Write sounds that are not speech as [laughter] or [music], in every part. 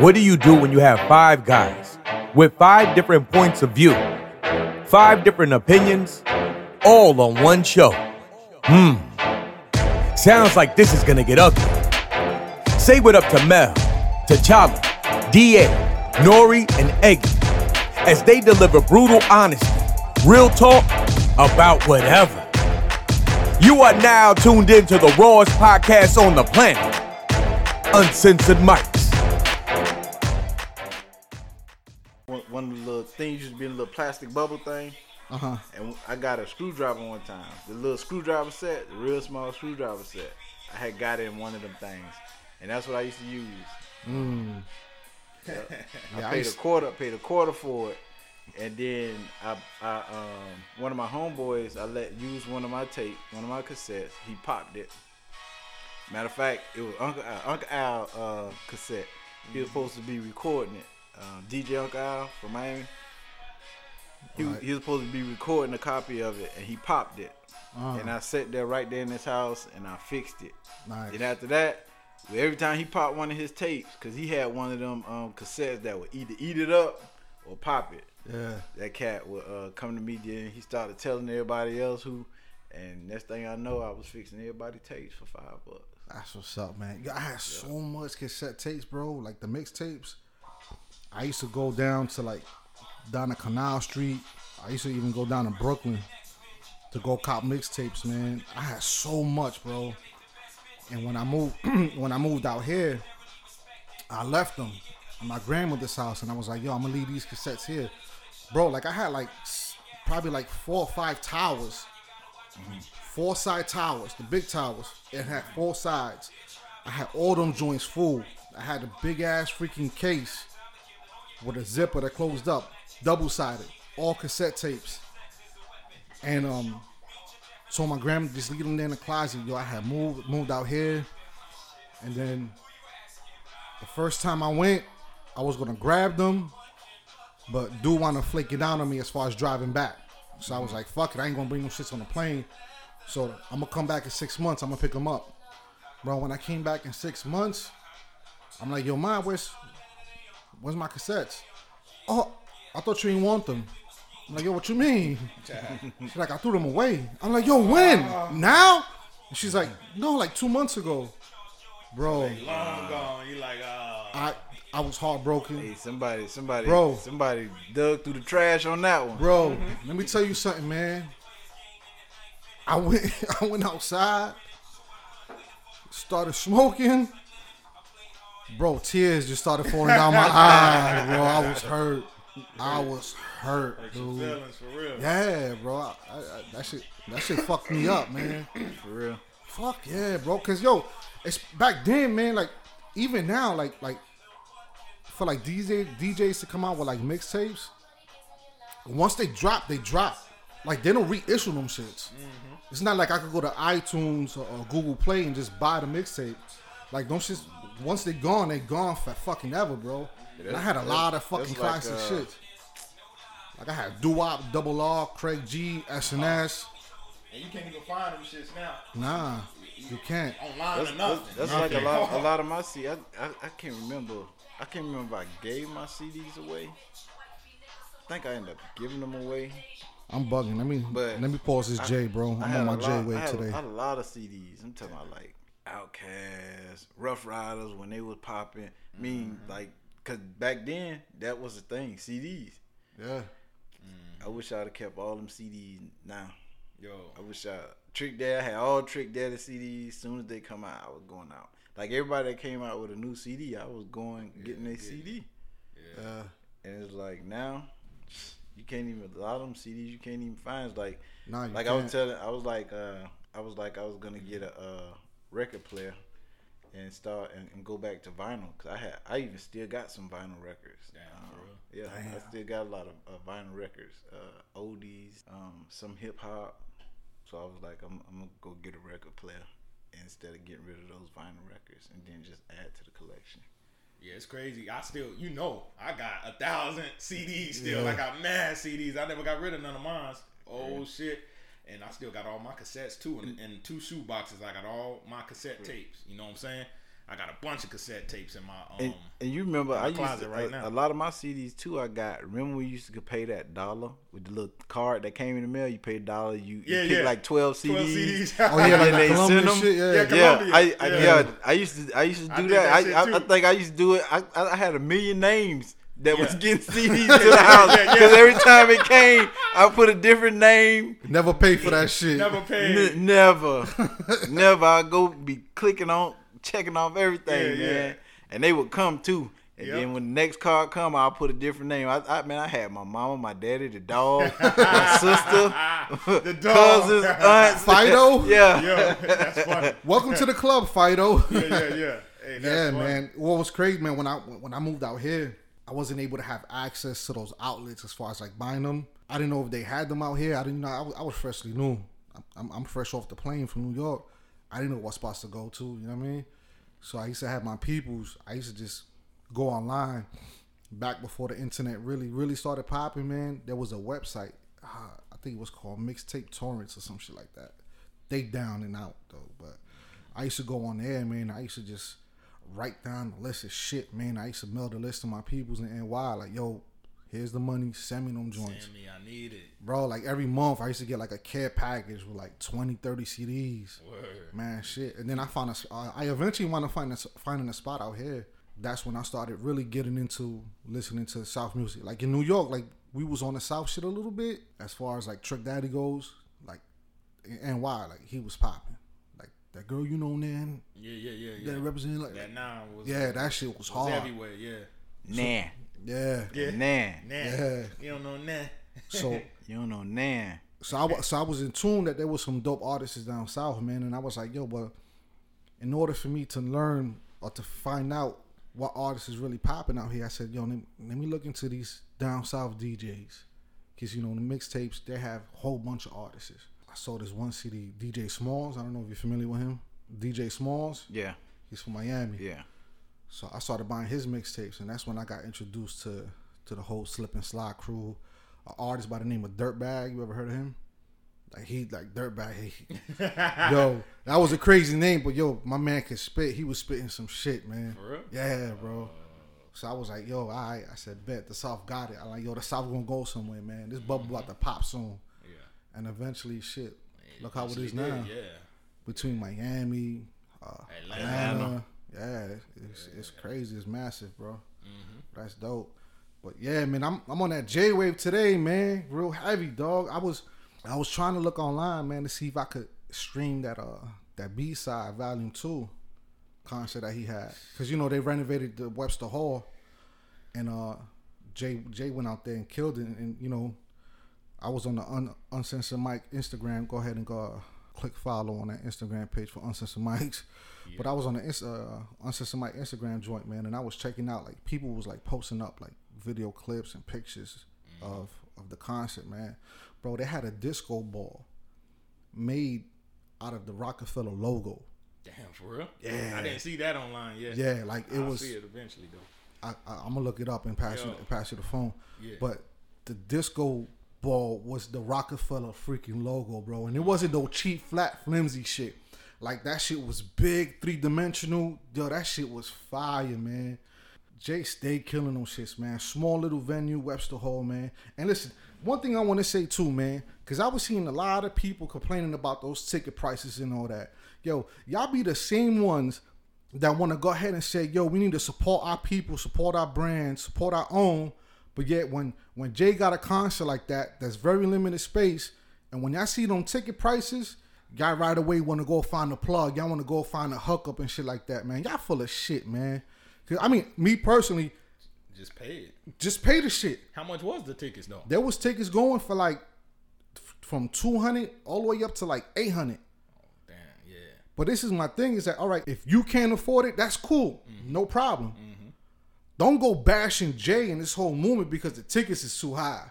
What do you do when you have five guys with five different points of view, five different opinions, all on one show? Hmm. Sounds like this is gonna get ugly. Say what up to Mel, T'Challa, DA, Nori, and Eggy as they deliver brutal honesty, real talk about whatever. You are now tuned into the rawest podcast on the planet, Uncensored Mics. One, of the little things used to be a little plastic bubble thing. Uh huh. And I got a screwdriver one time. The little screwdriver set, the real small screwdriver set. I had got it in one of them things. And that's what I used to use. Mm. [laughs] I Yeah, I paid a used- quarter, paid a quarter for it. And then I, I um, one of my homeboys, I let use one of my tape, one of my cassettes. He popped it. Matter of fact, it was Uncle Al, Uncle Al uh, cassette. He was supposed to be recording it. Um, DJ Uncle Al from Miami. He, was- Right. he was supposed to be recording a copy of it, and he popped it. Uh, And I sat there right there in his house, and I fixed it. nice. And after that, every time he popped one of his tapes, cause he had one of them um, cassettes that would either eat it up or pop it. Yeah. That cat would uh, come to me, then he started telling everybody else who, and next thing I know, I was fixing everybody tapes for five bucks. That's what's up, man. I had so much cassette tapes, bro. Like the mixtapes. I used to go down to like down to Canal Street. I used to even go down to Brooklyn to go cop mixtapes, man. I had so much, bro. And when I moved, [clears throat] when I moved out here, I left them at my grandmother's house, and I was like, "Yo, I'm gonna leave these cassettes here, bro." Like I had like probably like four or five towers four side towers, the big towers. It had four sides. I had all them joints full. I had a big ass freaking case with a zipper that closed up, double sided, all cassette tapes. And um, so my grandma just leave them there in the closet. Yo, I had moved moved out here, and then the first time I went, I was gonna grab them, but do want to flake it down on me as far as driving back. So I was like, fuck it, I ain't gonna bring them shits on the plane. So I'm gonna come back in six months. I'm gonna pick them up, bro. When I came back in six months, I'm like, yo, ma, where's where's my cassettes? Oh, I thought you didn't want them. I'm like, yo, what you mean? [laughs] She's like, I threw them away. I'm like, yo, when? Now? And she's like, no, like two months ago, bro. Long gone. You like, uh, I I was heartbroken. Hey, somebody, somebody, Bro. somebody dug through the trash on that one. Bro, let me tell you something, man. I went [laughs] I went outside, started smoking. Bro, tears just started falling down my [laughs] eyes, bro. I was hurt. I was hurt, dude. feelings for real. Yeah, bro. I, I, I, that shit that shit fucked me up, man. [clears throat] For real. Fuck yeah, bro. Cause yo, it's back then, man. Like even now, like like for like DJ DJs to come out with like mixtapes. Once they drop, they drop. Like they don't reissue them shits. Mm-hmm. It's not like I could go to iTunes or, or Google Play and just buy the mixtape. Like those shits, once they're gone, they're gone for fucking ever, bro. And I had a lot of fucking that's like, classic uh, shit. Like I had Doo Wop, Double R, Craig G, SNS. And you can't even find them shits now. Nah, you can't. Online That's, or that's, nothing. that's like a lot, a lot of [laughs] my CD. I, I, I can't remember. I can't remember if I gave my CDs away. I think I ended up giving them away. I'm bugging. Let me But let me pause this I- J, bro. I I'm on my a J lot- I way today. I had a lot of CDs. I'm talking about like Outkast, Ruff Ryders when they was popping. I mean, Mm-hmm. like, cause back then that was the thing. CDs. Yeah. I wish I'd have kept all them CDs now. Yo, I wish I Trick Dad I had all Trick Daddy CDs. As soon as they come out, I was going out. Like everybody that came out with a new CD, I was going getting their CD. Yeah. And it's like now, you can't even a lot of them CDs you can't even find. It's like Nah, you like I was telling, I was like, uh, I was like, I was gonna get a uh, record player and start and, and go back to vinyl because I had, I even still got some vinyl records. Damn, for Um, real? Yeah, I still got a lot of uh, vinyl records, uh, oldies, um, some hip hop. So I was like, I'm, I'm gonna go get a record player instead of getting rid of those vinyl records and then just add to the collection. Yeah, it's crazy. I still, you know, I got a thousand [laughs] CDs still. Yeah. I got mad CDs. I never got rid of none of mine. Oh shit. And I still got all my cassettes too, and, and two shoe boxes. I got all my cassette tapes. You know what I'm saying? I got a bunch of cassette tapes in my um. And, and you remember, I used to, right a, now. a lot of my CDs too. I got. Remember, we used to pay that dollar with the little card that came in the mail. You paid a dollar. You, you Yeah, pick yeah. like twelve 12 CDs. CDs. [laughs] Oh yeah, like And they the Columbia send 'em? shit. Yeah, Yeah, yeah. Yeah, Columbia. I, I Yeah. yeah. I used to I used to do did that. that I, I. I think I used to do it. I, I had a million names that was getting [laughs] CDs to the house yeah, yeah. because every time it came, I put a different name. Never pay for that shit. Never paid. N- never, [laughs] never. I go be clicking on, checking off everything, Yeah, man. yeah. And they would come too. And Yep. then when the next card come, I'll put a different name. I, I man, I had my mama, my daddy, the dog, [laughs] my sister, The dog. cousins, aunts. Fido? yeah. Yo, that's funny. Welcome to the club, Fido. Yeah, yeah, yeah. Hey, that's yeah, funny. man. What was crazy, man? When I when I moved out here, I wasn't able to have access to those outlets as far as like buying them. I didn't know if they had them out here. I didn't know. I was, I was freshly new. I'm, I'm fresh off the plane from New York. I didn't know what spots to go to. You know what I mean? So I used to have my peoples. I used to just go online. Back before the internet really really started popping, man, there was a website. Uh, I think it was called Mixtape Torrents or some shit like that. They down and out though, but I used to go on there, man. I used to just write down the list of shit, man. I used to mail the list to my peoples in NY, like, yo, here's the money, send me them joints. Sammy, I need it. Bro, like every month I used to get like a care package with like 20, 30 CDs. Word. Man, shit. And then I found a, uh, eventually wound to find a, finding a spot out here. That's when I started really getting into listening to South music. Like in New York, like we was on the South shit a little bit as far as like Trick Daddy goes. Like and why? Like he was popping. Like that girl you know, man, Yeah, yeah, yeah, yeah. that represented like That nine was yeah, that shit was was hard. everywhere. Yeah, Nah. Yeah. yeah. Nah. Nah. Yeah. You don't know nah. So [laughs] You don't know nah. so I so I was in tune that there was some dope artists down south, man, and I was like, yo, but in order for me to learn or to find out what artists is really popping out here, I said, yo, let, let me look into these down south DJs, because you know the mixtapes they have a whole bunch of artists. I saw this one CD, DJ Smalls. I don't know if you're familiar with him. DJ Smalls. Yeah. He's from Miami. Yeah. So I started buying his mixtapes, and that's when I got introduced to to the whole slip and slide crew. An artist by the name of Dirtbag. You ever heard of him? Like he like Dirtbag. He, [laughs] yo, that was a crazy name, but yo, my man could spit. He was spitting some shit, man. For real? Yeah, bro. So I was like, yo, all right. I said, bet the South got it. I like, yo, the South gonna go somewhere, man. This bubble about to pop soon. Yeah. And eventually, shit. Look how it is did, now. Yeah. Between Miami, uh, Atlanta. Atlanta. Yeah, it's, it's crazy. It's massive, bro. That's dope. But yeah, man, I'm I'm on that Jay wave today, man. Real heavy, dog. I was I was trying to look online, man, to see if I could stream that uh that B side volume two concert that he had, because you know they renovated the Webster Hall, and uh Jay Jay went out there and killed it, and you know I was on the un, uncensored Mike Instagram. Go ahead and go uh, click follow on that Instagram page for uncensored Mics. But I was on the uh, uncensored Mike Instagram joint, man, and I was checking out like people was like posting up like video clips and pictures of of the concert, man. Bro, they had a disco ball made out of the Roc-A-Fella logo. Damn, for real? Yeah. I didn't see that online yet. Yeah, like it I'll was. see it eventually though. I, I, I'm gonna look it up and pass you pass you the phone. Yeah. But the disco ball was the Roc-A-Fella freaking logo, bro, and it wasn't no cheap, flat, flimsy shit. Like that shit was big, three dimensional. Yo, that shit was fire, man. Jay stayed killing them shits, man. Small little venue, Webster Hall, man. And listen, one thing I want to say too, man, because I was seeing a lot of people complaining about those ticket prices and all that. Yo, y'all be the same ones that want to go ahead and say, yo, we need to support our people, support our brand, support our own. But yet when when Jay got a concert like that, that's very limited space, and when y'all see them ticket prices, y'all right away want to go find a plug. Y'all want to go find a hookup and shit like that, man. Y'all full of shit, man. 'Cause, I mean, me personally, Just pay it. just pay the shit. How much was the tickets though? There was tickets going for like from 200 all the way up to like 800. Oh, Damn, yeah. But this is my thing is that all right, if you can't afford it, that's cool, mm-hmm. no problem. Mm-hmm. Don't go bashing Jay and this whole movement because the tickets is too high.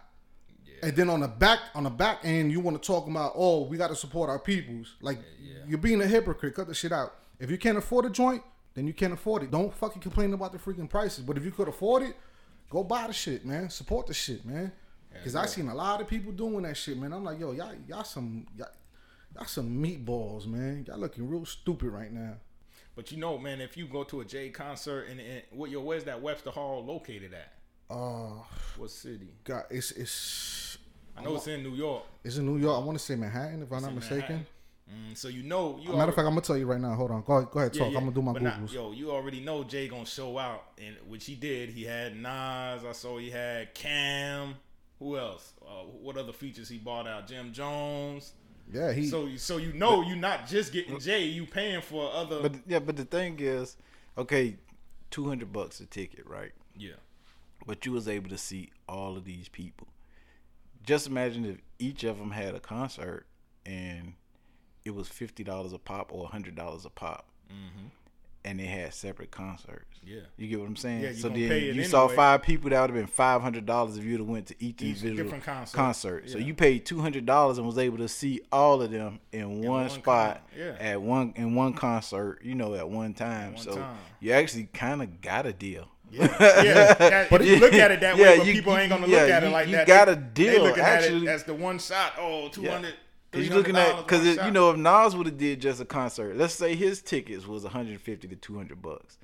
And then on the back on the back end, you want to talk about oh we got to support our peoples. Like you're being a hypocrite. Cut the shit out. If you can't afford a joint, then you can't afford it. Don't fucking complain about the freaking prices. But if you could afford it, go buy the shit, man. Support the shit, man. Because I seen a lot of people doing that shit, man. I'm like, yo, y'all, y'all some, y'all, y'all some meatballs, man. Y'all looking real stupid right now. But you know, man, if you go to a Jay concert and, and what yo, where's that Webster Hall located at? Uh, What city? God, it's it's I know it's in New York. it's in New York. I want to say Manhattan, if I'm not mistaken. Mm, so you know, you Matter of fact, I'm gonna tell you right now. Hold on. Go ahead, go ahead talk. yeah. I'm gonna do my But googles. yo, you already know Jay gonna show out, and which he did. He had Nas. I saw he had Cam. Who else? Uh, what other features he bought out? Jim Jones. Yeah, he. So, so you know, you're not just getting Jay. You paying for other. But yeah, but the thing is, okay, two hundred bucks a ticket, right? yeah, But you was able to see all of these people. Just imagine if each of them had a concert and it was fifty dollars a pop or hundred dollars a pop, mm-hmm. And they had separate concerts. Yeah. you get what I'm saying. Yeah, so then pay it you saw anyway. five people that would have been five hundred dollars if you'd have went to each, Each individual different concert. concert. So you paid two hundred dollars and was able to see all of them in, one, one spot con- yeah. at one in one concert. You know, at one time. one so time. you actually kind of got a deal. yeah. That, if you look at it that [laughs] way, Yeah, but you- people ain't gonna yeah, look at it like you that. got They- a deal, They looking actually. at it as the one shot. Oh, 200 Cause you're looking at because you know if Nas would have did just a concert, let's say his tickets was 150 to 200 bucks.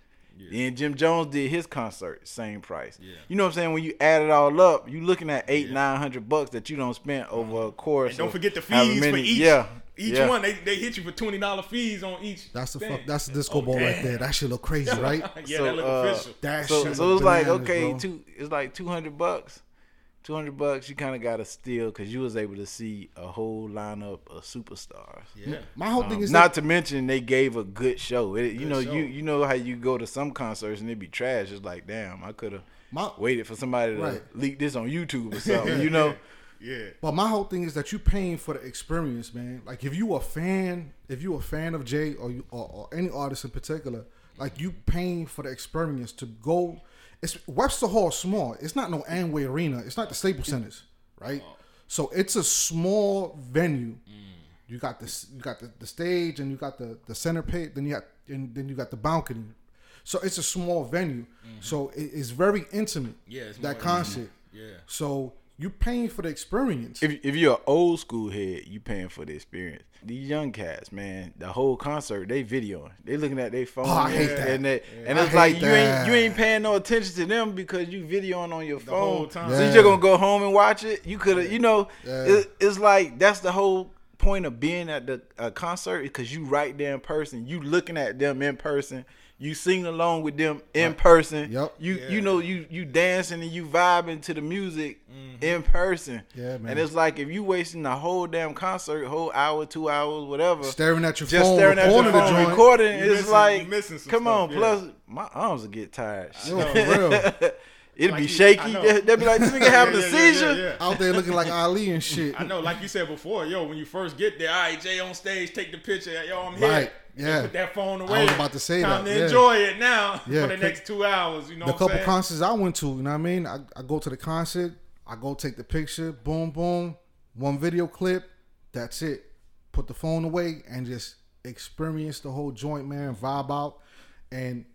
Then Jim Jones did his concert, same price. Yeah. You know what I'm saying? When you add it all up, you looking at eight, nine hundred bucks that you don't spend over a course. And don't forget the however fees for each. Yeah, Each yeah. one, they, they hit you for twenty dollar fees on each. that's the fuck. That's the disco Oh, ball right there. That shit look crazy, [laughs] right? yeah, So, that look uh, official. That So, shit so look it's like okay, bro. two. It's like two hundred bucks. Two hundred bucks. You kind of got to steal because you was able to see a whole lineup of superstars. Yeah. My whole thing Um, is not that, to mention they gave a good show. It, you know, show. you you know how you go to some concerts and it be trash. It's like, damn, I could have My- waited for somebody to Right. leak this on YouTube or [laughs] something. you know, Yeah. But my whole thing is that you paying for the experience, man. Like if you a fan, if you a fan of Jay or you or, or any artist in particular, like you paying for the experience to go. It's Webster Hall small. It's not no Amway Arena. It's not the Staples Centers, right? So it's a small venue. You got this. You got the, the stage, and you got the the center pit. Then you got and then you got the balcony. So it's a small venue. So it, it's very intimate. Yeah, it's more that concert. Yeah. So you paying for the experience. if if you're an old school head, you paying for the experience. These young cats, man, the whole concert they videoing. They looking at their phone. Oh, I hate that. And, they, and it's like hate you ain't you ain't paying no attention to them because you videoing on your phone. whole time. So Yeah. you just gonna go home and watch it. You could have, you know, Yeah. it, it's like that's the whole point of being at the uh, concert because you right there in person. You looking at them in person. You sing along with them in person. Yep. You Yeah. you know you you dancing and you vibing to the music mm-hmm. in person. Yeah, man. And it's like if you wasting the whole damn concert, whole hour, two hours, whatever, staring at your just phone, staring at your recording the phone, joint. recording, You it's missing- like, you missing some come on. yeah. Plus, my arms will get tired. Yo, real. [laughs] It'll Like be you- shaky. They- [laughs] They'll be like, this nigga [laughs] having Yeah, a yeah, yeah, seizure. yeah, yeah. Out there looking like Ali and shit. I know, like you said before, yo, when you first get there, all right, Jay on stage, take the picture, yo, I'm here. Right, And yeah. Put that phone away. I was about to say Time that, to yeah. enjoy it now Yeah, for the next two hours. You know the what couple saying? concerts I went to, you know what I mean? I, I go to the concert, I go take the picture, boom, boom, one video clip, that's it. Put the phone away and just experience the whole joint, man, vibe out. And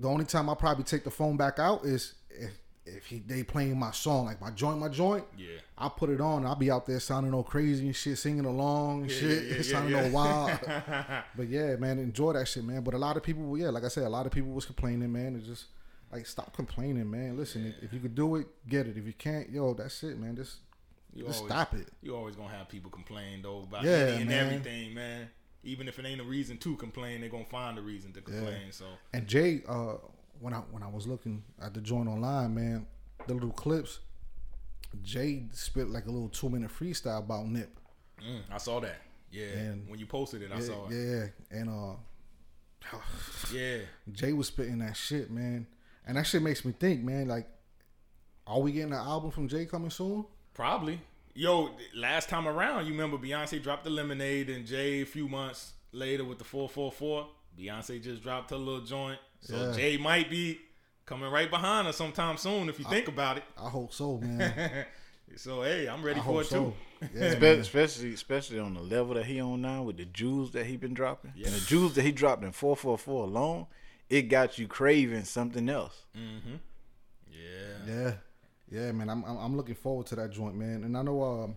the only time I probably take the phone back out is if if he, they playing my song, like my joint, my joint. Yeah. I put it on. I'll be out there sounding all crazy and shit, singing along and shit, yeah, yeah, [laughs] sounding yeah. all wild. [laughs] but yeah, man, enjoy that shit, man. But a lot of people, yeah, like I said, a lot of people was complaining, man. It's just like stop complaining, man. Listen, if, if you could do it, get it. If you can't, yo, that's it, man. Just You just always- stop it. You always gonna have people complain though about Yeah, and man. everything, man. Even if it ain't a reason to complain, they're gonna find a reason to complain. So And Jay, uh, when I when I was looking at the joint online, man, the little clips, Jay spit like a little two minute freestyle about Nip. mm, I saw that. Yeah, And- when you posted it, I saw it. yeah, and uh, [sighs] Yeah, Jay was spitting that shit, man. And that shit makes me think, man, like, are we getting an album from Jay coming soon? probably. Yo, last time around, you remember Beyonce dropped the Lemonade, and Jay a few months later with the four four four. Beyonce just dropped her little joint, so Yeah. Jay might be coming right behind her sometime soon if you think about it. I hope so, man. [laughs] so hey, I'm ready I for it so. too. Yeah, [laughs] especially especially on the level that he on now with the jewels that he been dropping and the jewels that he dropped in 444 alone it got you craving something else Yeah. Yeah, yeah, man. I'm, I'm I'm looking forward to that joint, man. And I know um,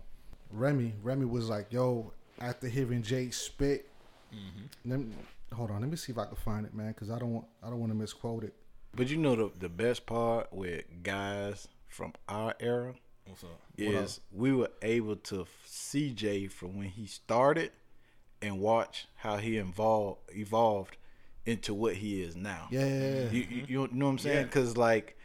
Remy Remy was like, "Yo, after hearing Jay spit, Mm-hmm. them hold on, let me see if I can find it, man, because I don't want I don't want to misquote it. But you know the the best part with guys from our era What's up? is we were able to see Jay from when he started and watch how he evolved evolved into what he is now. Yeah, yeah, yeah. You, you, you know what I'm saying? Yeah. Because like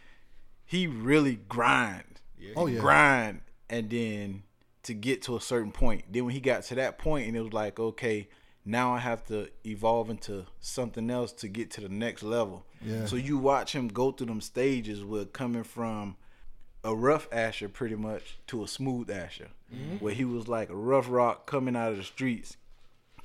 he really grind, Yeah. Oh, yeah. grind, and then to get to a certain point. Then when he got to that point, and it was like, okay, now I have to evolve into something else to get to the next level. Yeah. So you watch him go through them stages with coming from a rough ashlar pretty much to a smooth ashlar, mm-hmm. where he was like a rough rock coming out of the streets.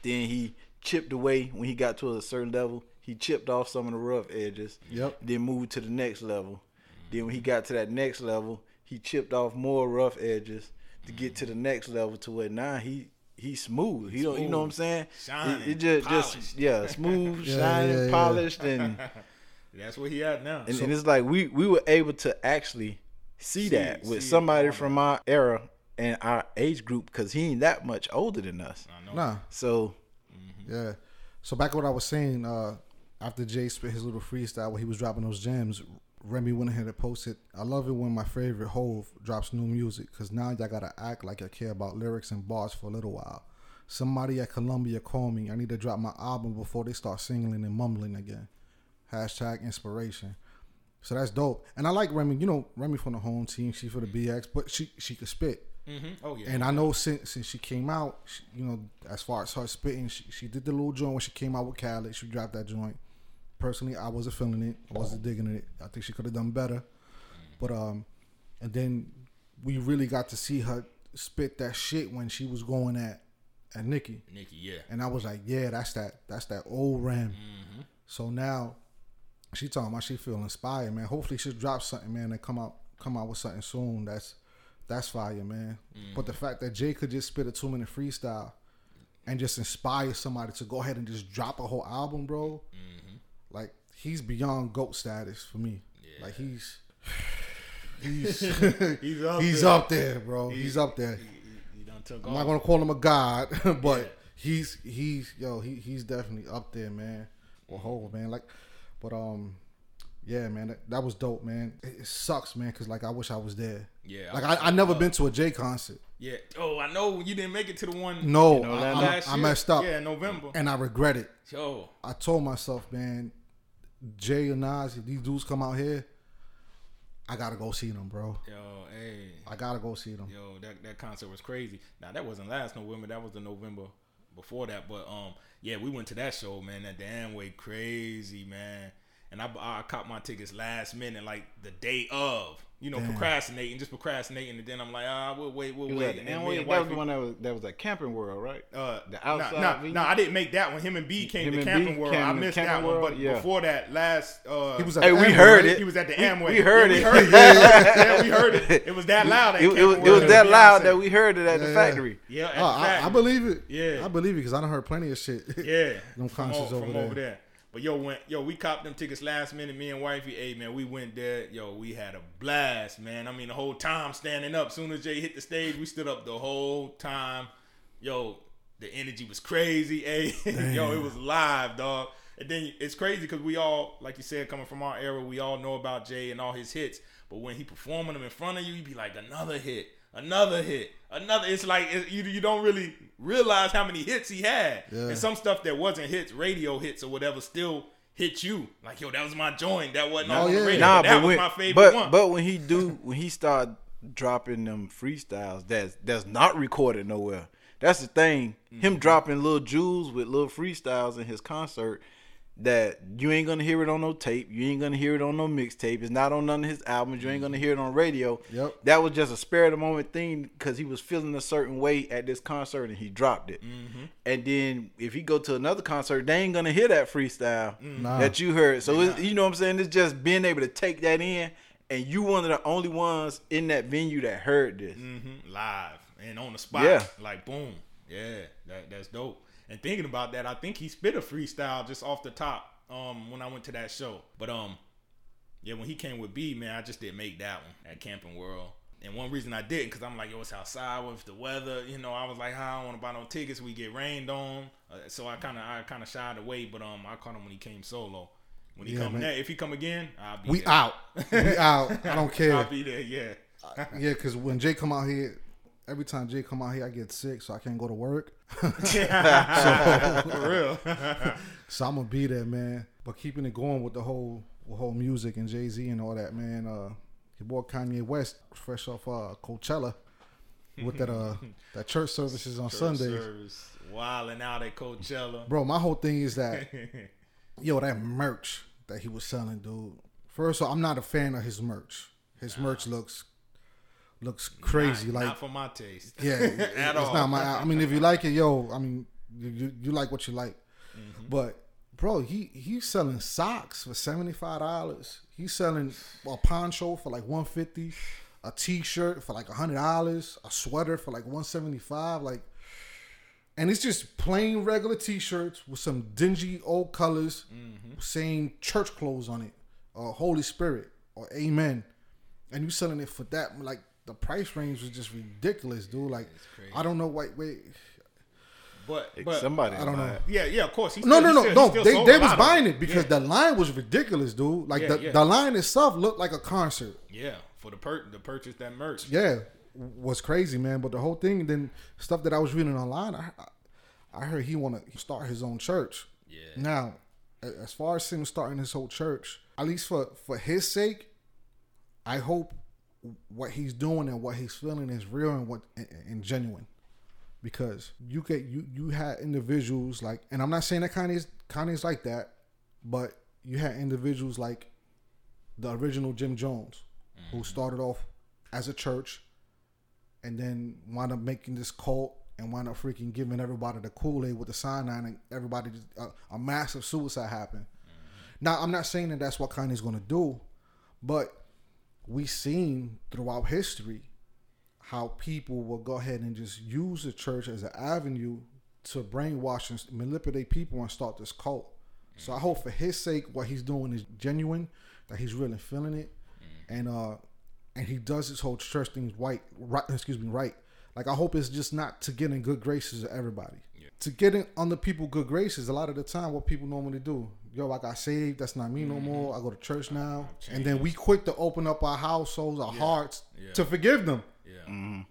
Then he chipped away when he got to a certain level. He chipped off some of the rough edges. Yep. Then moved to the next level. Then when he got to that next level, he chipped off more rough edges to get to the next level to where now he he's smooth. He don't you know what I'm saying? Shining, it, it just polished. just yeah, smooth, [laughs] Yeah, shining, yeah, yeah. polished and [laughs] That's what he at now. and, and it's like we we were able to actually see, See- that with see somebody all from our era and our age group because he ain't that much older than us. I know. Nah, So yeah. So back to what I was saying, uh, after Jay spit his little freestyle where he was dropping those gems, Remy went ahead and posted. I love it when my favorite Hove drops new music because now y'all gotta act like I care about lyrics and bars for a little while. Somebody at Columbia call me. I need to drop my album before they start singing and mumbling again. Hashtag inspiration. So that's dope. And I like Remy. You know, Remy from the home team. She for the BX, but she she could spit. hmm Oh yeah. And I know since since she came out, she, you know, as far as her spitting, she, she did the little joint when she came out with Khaled. She dropped that joint. Personally, I wasn't feeling it. I wasn't digging it. I think she could have done better. But um, and then we really got to see her spit that shit when she was going at at Nicki, Nikki, yeah. and I was like, yeah, that's that that's that old Ram. Mm-hmm. So now she talking about she feel inspired, man. Hopefully she drops something, man, and come out come out with something soon. That's that's fire, man. But the mm-hmm. fact that Jay could just spit a two minute freestyle and just inspire somebody to go ahead and just drop a whole album, bro. Mm-hmm. Like he's beyond goat status for me. Like he's [laughs] he's He's up he's there. up there, bro. He's up there. He, he I'm not gonna call him a god, [laughs] but Yeah. he's he's yo he he's definitely up there, man. Well, hold man, like, but um, yeah, man, that, that was dope, man. It, it sucks, man, because like I wish I was there. Yeah, like I- I, I never been to a Jay concert. Yeah. Oh, I know you didn't make it to the one. No, I, I, I messed up, Yeah, November. and I regret it. Yo, I told myself, man, Jay and Nas, these dudes come out here, I gotta go see them, bro. yo, hey, I gotta go see them. yo, that that concert was crazy. Now that wasn't last November. That was the November before that. But um, yeah, we went to that show, man. That damn way crazy, man. And I I caught my tickets last minute, like the day of. You know, Damn. procrastinating, just procrastinating, and then I'm like, ah, we'll wait, we'll wait. at the And then Amway. me and That was the one that was that was at Camping World, right? Uh, The outside No, no, venue? no, I didn't make that one. Him and B came Him to Camping B World. came I missed Camping that one, but yeah. before that, last uh, He was at Hey, the we Amway, heard it. He was at the We- Amway. we heard Yeah, it. We heard it. [laughs] yeah, we heard it. It was that loud. At It, it was, it was World that loud that we heard it at Yeah, the factory. Yeah, at Oh, the I, I believe it. Yeah. I believe it because I don't heard plenty of shit. Yeah, [laughs] Them from, concerts o- over there. But yo, went yo, we copped them tickets last minute. Me and wifey, hey man, we went there. Yo, we had a blast, man. I mean, the whole time standing up. Soon as Jay hit the stage, we stood up the whole time. Yo, the energy was crazy. Hey, [laughs] yo, it was live, dog. And then it's crazy because we all, like you said, coming from our era, we all know about Jay and all his hits. But when he performing them in front of you, you be like, another hit, another hit, another. It's like it, you you don't really realize how many hits he had. Yeah. And some stuff that wasn't hits, radio hits or whatever, still hit you. Like yo, that was my joint. That wasn't Oh, on yeah. the radio. Nah, but that but was when, my favorite but one. but when he do when he start dropping them freestyles, that's that's not recorded nowhere. That's the thing. Mm-hmm. Him dropping little jewels with little freestyles in his concert. That you ain't gonna hear it on no tape. You ain't gonna hear it on no mixtape. It's not on none of his albums. You ain't gonna hear it on radio. Yep. That was just a spare of the moment thing because he was feeling a certain way at this concert and he dropped it. Mm-hmm. And then if he go to another concert, they ain't gonna hear that freestyle Nah. that you heard. So it's, you know what I'm saying? It's just being able to take that in, and you one of the only ones in that venue that heard this. hmm live and on the spot. Yeah. Like boom. Yeah, that that's dope. And thinking about that, I think he spit a freestyle just off the top um when I went to that show. But um yeah, when he came with B, man, I just didn't make that one at Camping World. and one reason I didn't, cause I'm like, yo, it's outside with the weather. You know, I was like, I don't want to buy no tickets. We get rained on, uh, so I kind of, I kind of shied away. But um, I caught him when he came solo. When he Yeah, come man. there, if he come again, I'll be We there. out. We out. I don't [laughs] I'll care. be there. Yeah. Yeah, because when Jay come out here, every time Jay come out here, I get sick, so I can't go to work. [laughs] [laughs] For real. [laughs] So I'm gonna be there, man. But keeping it going with the whole with whole music and Jay Z and all that, man. Uh, your boy Kanye West, fresh off uh, Coachella, with that uh that church services on Sundays. Service, wilding out at Coachella. Bro, my whole thing is that yo, that merch that he was selling, dude. First of all, I'm not a fan of his merch. His merch looks looks crazy. Not, like not for my taste. Yeah, [laughs] At it's all. not my. I mean, if you like it, yo, I mean, you you, you like what you like. Mm-hmm. But bro, he he's selling socks for seventy five dollars. He's selling a poncho for like one fifty, a t shirt for like hundred dollars, a sweater for like one seventy five. Like, and it's just plain regular t shirts with some dingy old colors Mm-hmm. saying church clothes on it, or Holy Spirit, or Amen and you selling it for that like the price range was just ridiculous, dude. Like. I don't know wait wait But but Somebody. I don't buy know. yeah yeah of course. He no still- no he no still- he no they they was buying them. it because yeah. the line was ridiculous, dude. Like Yeah, the, yeah. the line itself looked like a concert. yeah for the per the purchase that merch. Yeah, was crazy, man. But the whole thing, and then stuff that I was reading online, I I heard he want to start his own church. Yeah. Now, as far as him starting his whole church, at least for for his sake, I hope what he's doing and what he's feeling is real and what and, and genuine. Because you get you you had individuals like, and I'm not saying that Kanye's Kanye's like that, but you had individuals like the original Jim Jones, who started off as a church, and then wound up making this cult and wound up freaking giving everybody the Kool Aid with the cyanide, and everybody just uh, a massive suicide happened. Now I'm not saying that that's what Kanye's gonna do, but we seen throughout history how people will go ahead and just use the church as an avenue to brainwash and manipulate people and start this cult. So I hope for his sake, what he's doing is genuine, that he's really feeling it, and uh, and he does his whole church thing right, right. Excuse me, right. Like I hope it's just not to get in good graces of everybody. To get in on the people good graces, a lot of the time, what people normally do, yo, I got saved. That's not me no mm-hmm. more. I go to church uh, now, and then we quick to open up our households, our hearts Yeah. to forgive them. Yeah mm-hmm. Mm-hmm.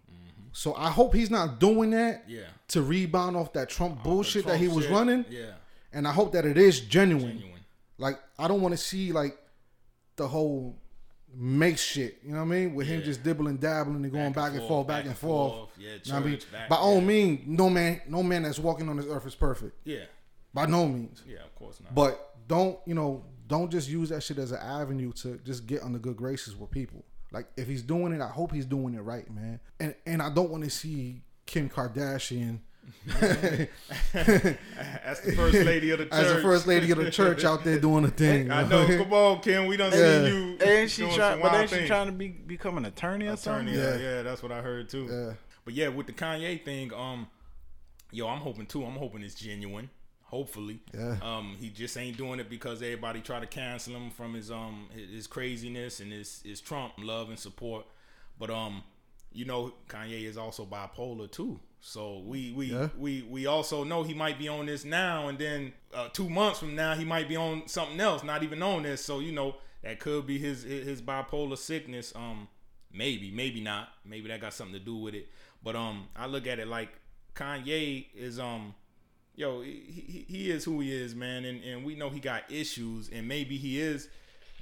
So I hope he's not doing that yeah. to rebound off that Trump bullshit Trump that he was shit, running, Yeah. and I hope that it is genuine. Genuine. Like I don't want to see like the whole make shit. You know what I mean? With him Yeah. just dibbling, dabbling, and going back, and forth, back, and forth. Yeah, You know what I mean? church, back- By all means, no man, no man that's walking on this earth is perfect. Yeah. By no means. Yeah. Of course not. But don't you know? Don't just use that shit as an avenue to just get under good graces with people. Like if he's doing it, I hope he's doing it right, man. And and I don't want to see Kim Kardashian [laughs] As the first lady of the church. as the first lady of the church out there doing the thing. [laughs] I you know. Come on, Kim. We done [laughs] Yeah. seen you. And she trying? some But wild ain't she trying to be become an attorney or Attorney, something? yeah. Yeah. yeah, that's what I heard too. Yeah. But yeah, with the Kanye thing, um, yo, I'm hoping too. I'm hoping it's genuine. Hopefully, Yeah. Um, he just ain't doing it because everybody try to cancel him from his um his, craziness and his his Trump love and support. But um, you know, Kanye is also bipolar too. So we we Yeah. we we also know he might be on this now, and then uh, two months from now he might be on something else, not even on this. So you know that could be his his bipolar sickness. Um, maybe maybe not. Maybe that got something to do with it. But um, I look at it like Kanye is um, yo, he he, he is who he is, man, and and we know he got issues, and maybe he is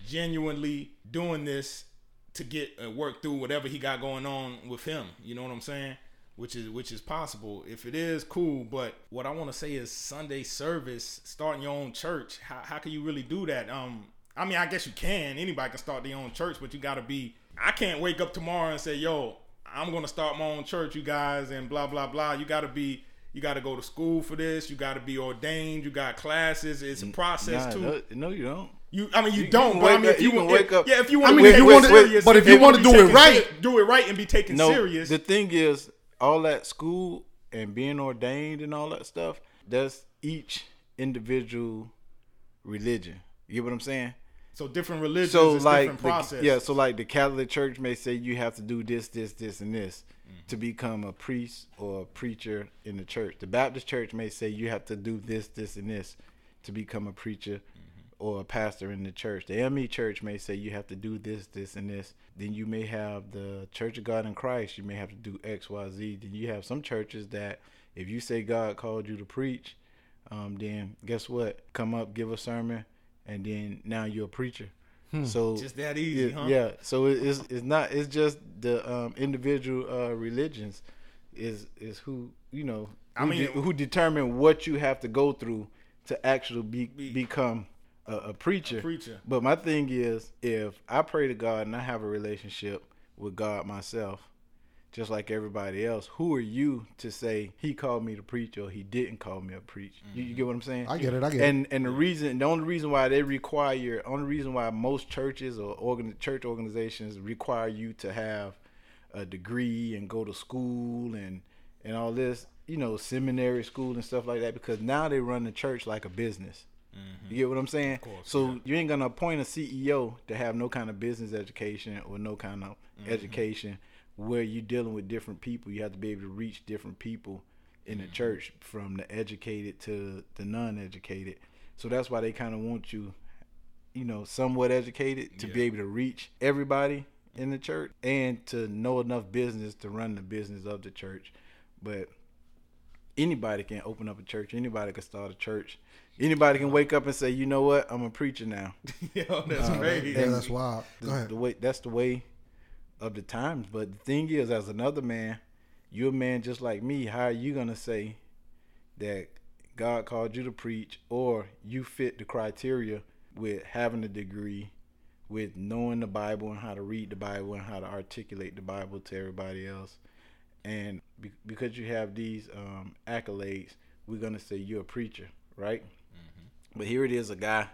genuinely doing this to get uh, work through whatever he got going on with him. You know what I'm saying? Which is which is possible. If it is, cool. But what I want to say is Sunday service, starting your own church. How how can you really do that? Um, I mean, I guess you can. Anybody can start their own church, but you got to be. I can't wake up tomorrow and say, "Yo, I'm gonna start my own church, you guys," and blah blah blah. You got to be. You got to go to school for this. You got to be ordained. You got classes. It's a process Nah, too. no, no, you don't. You, I mean, you, You- don't. but I mean, if you, you if- wake up- yeah, if you I want mean, to you wanna- serious, but if you wanna do it right- do it right and be taken No, serious. the thing is, all that school and being ordained and all that stuff, that's each individual religion. You get what I'm saying? So different religions, so is like different the, process. yeah so like the catholic church may say you have to do this this this and this Mm-hmm. to become a priest or a preacher in the church. The baptist church may say you have to do this this and this to become a preacher Mm-hmm. or a pastor in the church. The me church may say you have to do this this and this. Then you may have the church of god in christ. You may have to do xyz then you have some churches that if you say god called you to preach um, then guess what? Come up give a sermon and then now you're a preacher so Just that easy, yeah, huh? yeah. So it- it's it's not. It's just the um, individual uh, religions is is who you know. I Who, mean- de- who determine what you have to go through to actually be, Be- become a, a preacher. preacher. But my thing is, if I pray to God and I have a relationship with God myself, just like everybody else, who are you to say He called me to preach or He didn't call me to preach? You, you get what I'm saying? I get it. I get it. and and the reason the only reason why they require only reason why most churches or organ, church organizations require you to have a degree and go to school and and all this you know seminary school and stuff like that because now they run the church like a business mm-hmm. you get what i'm saying course, so you ain't gonna appoint a ceo to have no kind of business education or no kind of mm-hmm. education where you're dealing with different people. You have to be able to reach different people in the mm-hmm. church from the educated to the non-educated. So that's why they kind of want you you know somewhat educated to be able to reach everybody in the church and to know enough business to run the business of the church. But anybody can open up a church. Anybody can start a church. Anybody can wake up and say you know what? I'm a preacher now. [laughs] Yo, that's um, crazy. yeah, that's wild. the, Go ahead. the way that's the way of the times. But the thing is as another man you're a man just like me. How are you gonna say that god called you to preach or you fit the criteria with having a degree with knowing the bible and how to read the bible and how to articulate the bible to everybody else? And be, because you have these um, accolades we're gonna say you're a preacher right? But here it is a guy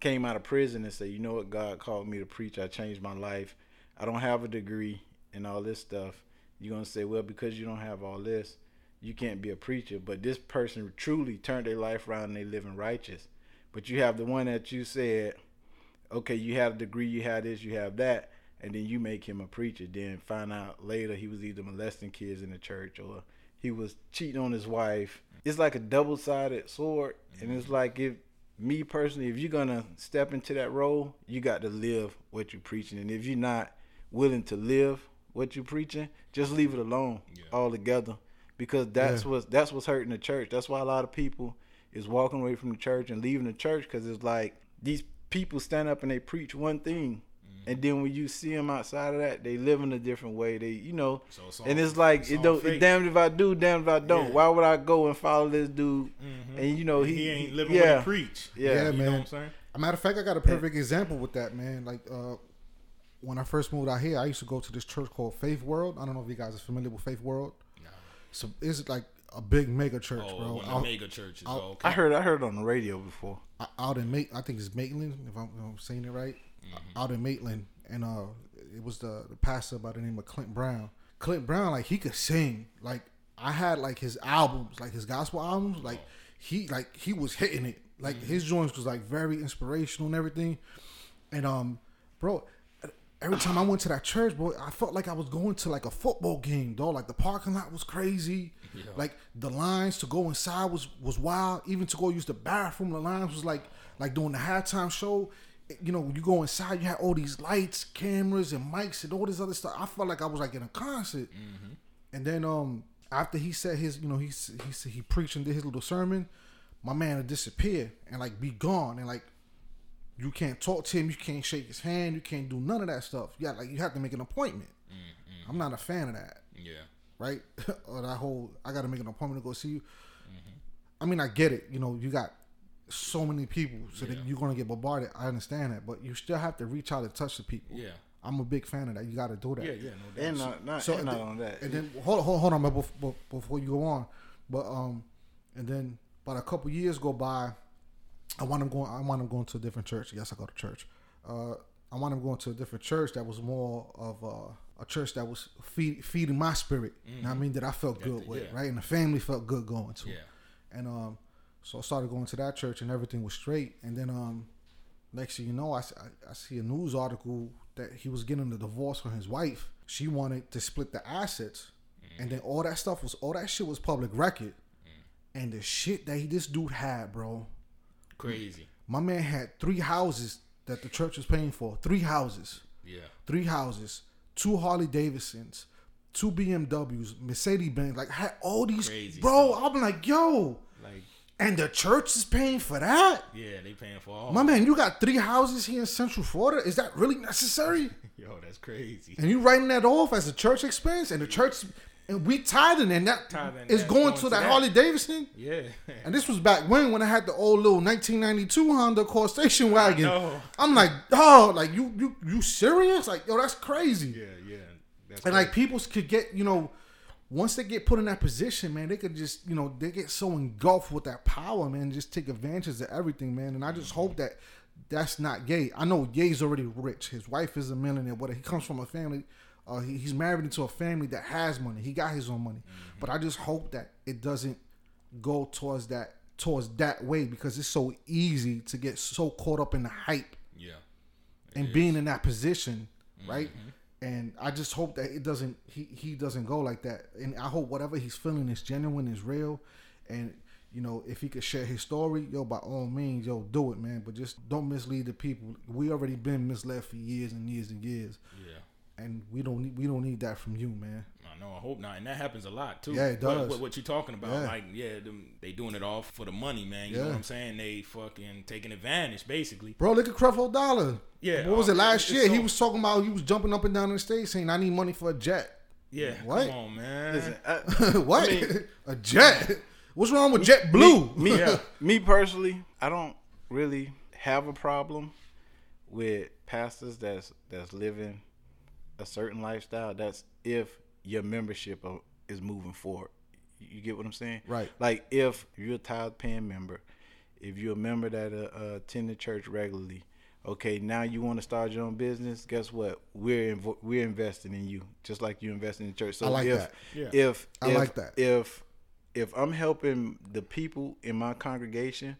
came out of prison and said, you know what, God called me to preach. I changed my life. I don't have a degree and all this stuff. You're going to say, well, because you don't have all this, you can't be a preacher. But this person truly turned their life around and they living righteous. But you have the one that you said, okay, you have a degree, you have this, you have that, and then you make him a preacher. Then find out later he was either molesting kids in the church or he was cheating on his wife. It's like a double sided sword. And it's like if me personally, if you're gonna step into that role, you got to live what you're preaching. And if you're not willing to live what you're preaching, just leave it alone altogether. Because that's Yeah. what's that's what's hurting the church. That's why a lot of people is walking away from the church and leaving the church because it's like these people stand up and they preach one thing. Mm-hmm. And then when you see them outside of that, they live in a different way. They, you know, So it's and it's like it's it don't. fake. Damned if I do, damned if I don't. Yeah. Why would I go and follow this dude? And you know, he, he ain't living yeah, what he preach. Yeah, Yeah, You know man. what I'm saying? A matter of fact, I got a perfect example with that, man. Like uh, when I first moved out here, I used to go to this church called Faith World. I don't know if you guys are familiar with Faith World. So it's like a big mega church, Oh, bro. one Out, mega churches. out- Oh, okay. I heard I heard on the radio before. out in Mate, I think it's Maitland, if I'm, if I'm saying it right. Mm-hmm. Out in Maitland, and uh, it was the, the pastor by the name of Clint Brown. Clint Brown, like he could sing. Like I had like his albums, like his gospel albums, like he like he was hitting it. Like Mm-hmm. his joints was like very inspirational and everything. And um, bro, every time I went to that church, boy, I felt like I was going to like a football game, though. Like the parking lot was crazy. Like the lines to go inside was was wild. Even to go use the bathroom, the lines was like like doing the halftime show. You know, when you go inside, you had all these lights, cameras, and mics, and all this other stuff. I felt like I was like in a concert. And then um after he said his, you know, he he said he preached and did his little sermon, my man would disappear and like be gone and like you can't talk to him, you can't shake his hand, you can't do none of that stuff. Yeah, like you have to make an appointment. I'm not a fan of that, Yeah. right? [laughs] or that whole I got to make an appointment to go see you. I mean, I get it. You know, you got so many people, so that you're gonna get bombarded. I understand that, but you still have to reach out and touch the people. Yeah. I'm a big fan of that. You got to do that. Yeah, yeah, no doubt. And not not, So and not and on that. And then hold hold hold on, but before, before you go on, but um, and then about a couple years go by, I want him going. I want him going to a different church. Yes, I go to church. Uh, I want him going to a different church that was more of a, a church that was feed, feeding my spirit. You know what I mean? That I felt good with, yeah. right? And the family felt good going to. Yeah. And um, so I started going to that church, and everything was straight. And then um, next thing you know, I see a news article that he was getting a divorce from his wife. She wanted to split the assets, and then all that stuff was all that shit was public record. And the shit that he, this dude had, bro, Crazy. my man had three houses that the church was paying for. Three houses, Yeah. three houses, two Harley Davidsons, two BMWs, Mercedes Benz. Like had all these, Crazy bro. stuff. I'm like, yo, Like, and the church is paying for that. yeah, they paying for all. My man, you got three houses here in Central Florida. Is that really necessary? [laughs] Yo, that's crazy. And you writing that off as a church expense, and the church, and we tithing, and that Tithing, is going, going to to that, that. Harley Davidson. Yeah. And this was back when, when I had the old little 1992 Honda Accord station wagon. I'm like, oh, like you, you, you serious? Like, yo, that's crazy. yeah, yeah. That's And like people could get, you know, once they get put in that position, man, they could just, you know, they get so engulfed with that power, man, just take advantage of everything, man. And I just hope that that's not gay. I know Ye's already rich. His wife is a millionaire. But he comes from a family. Uh, he, he's married into a family that has money. He got his own money. But I just hope that it doesn't go towards that towards that way because it's so easy to get so caught up in the hype yeah. and being in that position, right? Mm-hmm. And I just hope that it doesn't he he doesn't go like that. And I hope whatever he's feeling is genuine, is real, and you know if he could share his story, yo, by all means, yo, do it, man. But just don't mislead the people. We already been misled for years and years and years, Yeah. And we don't need we don't need that from you, man. I know. I hope not, and that happens a lot too. Yeah, it What- does. What, what, you talking about? Yeah. Like, yeah, them, they doing it all for the money, man. You know Yeah. what I'm saying? They fucking taking advantage, basically. Bro, look at Creflo Dollar. Yeah, what was it uh, last it's year? he was talking about he was jumping up and down in the stage saying, "I need money for a jet." Yeah. What? Come on, man. Listen, I, [laughs] what? I mean- [laughs] a jet? What's wrong with JetBlue? Me, me, Yeah. [laughs] me personally, I don't really have a problem with pastors that's that's living a certain lifestyle. That's if your membership is moving forward. You get what I'm saying? Right. Like if you're a tithe paying member, if you're a member that uh, uh, attend the church regularly, okay, now you want to start your own business. Guess what? We're invo- we're investing in you, just like you invest in the church. So I like if that. Yeah. if I if, like that. if if I'm helping the people in my congregation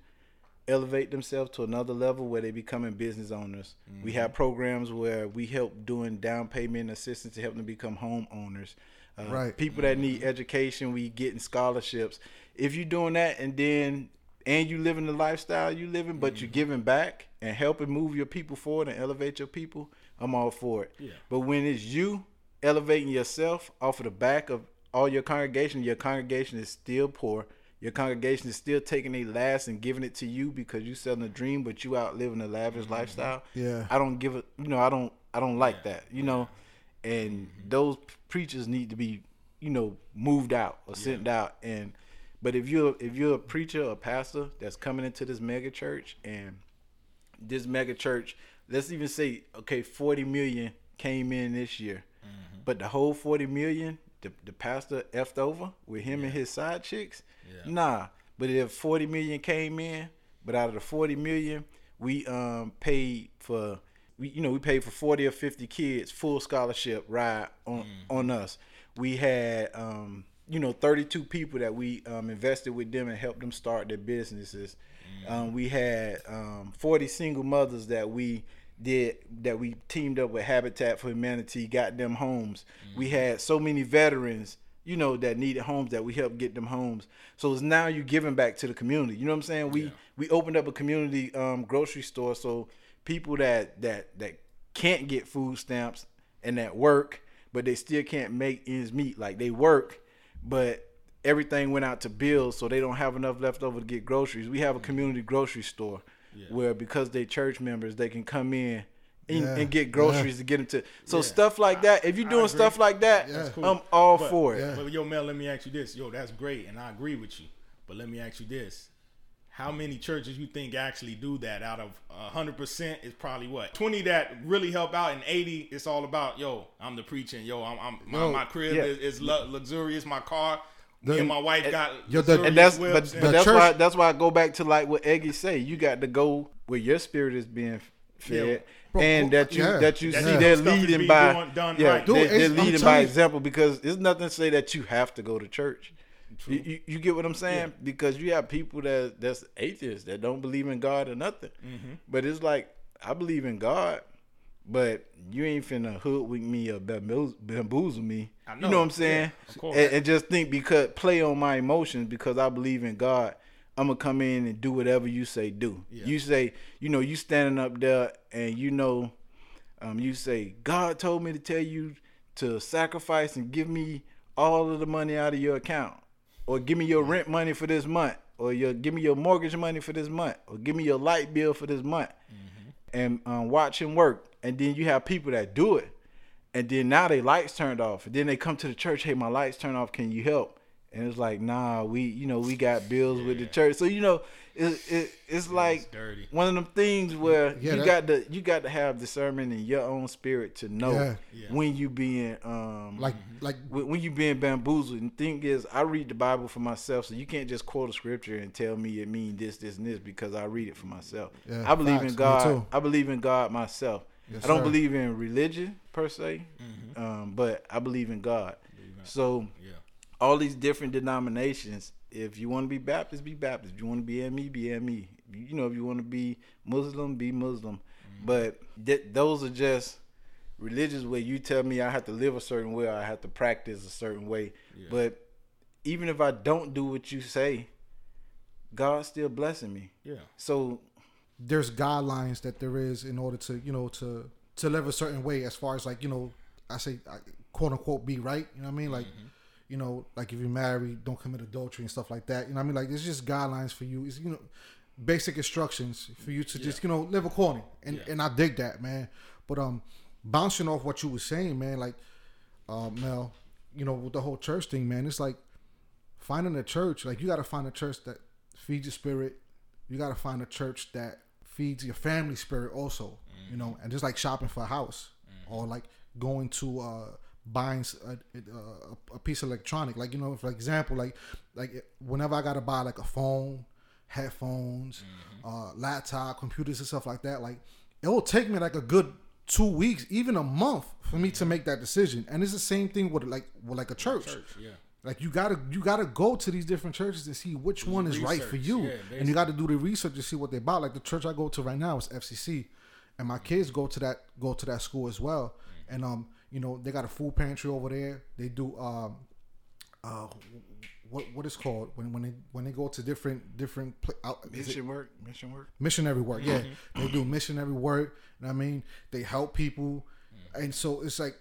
elevate themselves to another level where they becoming business owners. We Mm-hmm. have programs where we help doing down payment assistance to help them become homeowners. Uh, Right. People that need education, we getting scholarships. If you're doing that and then and you living the lifestyle you living, but Mm-hmm. you're giving back and helping move your people forward and elevate your people, I'm all for it. Yeah. But when it's you elevating yourself off of the back of all your congregation, your congregation is still poor. Your congregation is still taking a last and giving it to you because you selling a dream, but you out living a lavish mm-hmm. lifestyle. Yeah. I don't give it. You know, I don't. I don't like that. You know, and mm-hmm. those preachers need to be, you know, moved out or sent out. And but if you're if you're a preacher, a pastor that's coming into this mega church and this mega church, let's even say, okay, 40 million came in this year, mm-hmm. but the whole 40 million, the, the pastor effed over with him and his side chicks. Yeah. Nah, but if 40 million came in, but out of the 40 million, we um paid for we you know we paid for 40 or 50 kids full scholarship ride on on us. We had um you know 32 people that we um invested with them and helped them start their businesses. Um, we had um 40 single mothers that we did that we teamed up with Habitat for Humanity, got them homes. We had so many veterans, you know, that needed homes that we helped get them homes. So it's now you giving back to the community. You know what I'm saying? We we opened up a community um, grocery store so people that that that can't get food stamps and that work, but they still can't make ends meet. Like they work, but everything went out to bills, so they don't have enough left over to get groceries. We have a community grocery store where because they church members, they can come in and, Yeah. and get groceries to get them to. So Yeah. stuff like that. If you're doing stuff like that, That's cool. I'm all But- for it. Yeah. But yo, Mel, let me ask you this. Yo, that's great, and I agree with you. But let me ask you this: How many churches you think actually do that? Out of hundred percent, is probably what twenty that really help out, and eighty, it's all about yo. I'm the preaching. Yo, I'm, I'm my, No, my crib yeah. is, is lu- luxurious. My car, me The- and my wife got Yo, the- and that's but, but The that's church- why that's why I go back to like what Eggy say. You got to go where your spirit is being fed, Bro, and bro, that you yeah. that you That see you they're know stuff is leading by done- done yeah, right. Dude, they, it's- they're leading by you- example because there's nothing to say that you have to go to church. You, you, you get what I'm saying? Because you have people that that's atheists that don't believe in God or nothing. Mm-hmm. But it's like I believe in God, but you ain't finna hoodwink me or bamboozle, me. I You know. know what I'm saying? Yeah, and, and just think because play on my emotions because I believe in God. I'm gonna come in and do whatever you say do. Yeah. You say, you know, you standing up there and you know, um, you say, God told me to tell you to sacrifice and give me all of the money out of your account, or give me your rent money for this month, or your give me your mortgage money for this month, or give me your light bill for this month, and um, watch him work. And then you have people that do it, and then now they lights turned off, and then they come to the church, hey, my lights turned off, can you help? And it's like, nah, we, you know, we got bills with the church, so you know, it, it it's like dirty. one of them things where Yeah, you that- got to you got to have discernment in your own spirit to know Yeah. Yeah. when you being um Like like when when you being bamboozled. And the thing is, I read the Bible for myself, so you can't just quote a scripture and tell me it mean this, this, and this because I read it for myself. Yeah, I believe facts. in God. too. I believe in God myself. Yes, I don't sir. believe in religion per se, Mm-hmm. um, but I believe in God. So Yeah. all these different denominations. If you want to be Baptist, be Baptist. If you want to be AME, be AME. You know, if you want to be Muslim, be Muslim. But th- those are just religions where you tell me I have to live a certain way, or I have to practice a certain way. But even if I don't do what you say, God's still blessing me. Yeah. So there's guidelines that there is in order to you know to to live a certain way as far as like you know I say quote unquote be right you know what I mean? Like you know like if you're married don't commit adultery and stuff like that you know what I mean? Like it's just guidelines for you it's you know basic instructions for you to just you know live according and Yeah. and I dig that man. But um bouncing off what you were saying man like uh Mel you know with the whole church thing man it's like finding a church like you got to find a church that feeds your spirit you got to find a church that feeds your family spirit also you know and just like shopping for a house or like going to uh buying a piece of electronic. Like you know for example like like whenever i gotta buy like a phone headphones uh laptop computers and stuff like that like it will take me like a good two weeks even a month for me to make that decision. And it's the same thing with like with like a church. Church. Yeah. Like you gotta you gotta go to these different churches and see which one is right for you, yeah, and you got to do the research to see what they about. Like the church I go to right now is FCC, and my kids go to that go to that school as well. And um, you know they got a food pantry over there. They do um, uh, what what is called when when they when they go to different different pla- out, is it- mission work, mission work. missionary work. Yeah, they do missionary work. What I mean, they help people, and so it's like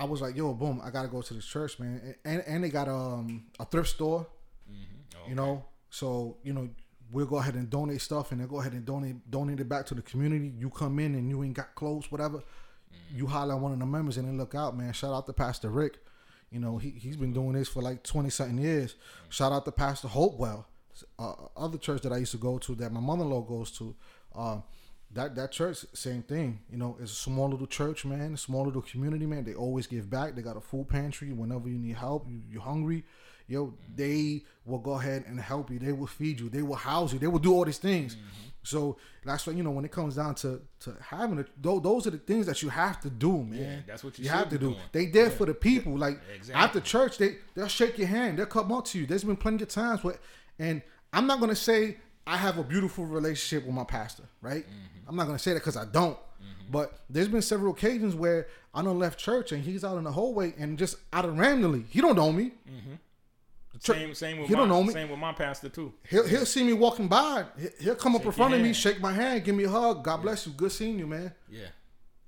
I was like, yo, boom, I gotta go to this church, man, and and they got um a thrift store. You know, so you know we'll go ahead and donate stuff, and they'll go ahead and donate donate it back to the community. You come in and you ain't got clothes, whatever. You holler at one of the members and then look out, man. Shout out to Pastor Rick. You know, he he's been doing this for like twenty something years. Shout out to Pastor Hopewell, uh, other church that I used to go to that my mother in law goes to. Um, that that church, same thing. You know, it's a small little church, man. A small little community, man. They always give back. They got a food pantry. Whenever you need help, you you're hungry, yo, they will go ahead and help you. They will feed you. They will house you. They will do all these things. Mm-hmm. So that's why you know when it comes down to to having it, tho- those are the things that you have to do, man. Yeah, that's what you you have to do. doing. They there for the people. Like Exactly. after church, they they'll shake your hand. They'll come up to you. There's been plenty of times where, and I'm not gonna say I have a beautiful relationship with my pastor, right? Mm-hmm. I'm not gonna say that because I don't. Mm-hmm. But there's been several occasions where I done left church and he's out in the hallway and just out of randomly, he don't know me. Mm-hmm. The church- Same, same with he my, don't know me. same with my pastor too. He'll, he'll see me walking by. He- He'll come up in front of me, shake my hand, give me a hug. God bless you. Good seeing you, man Yeah.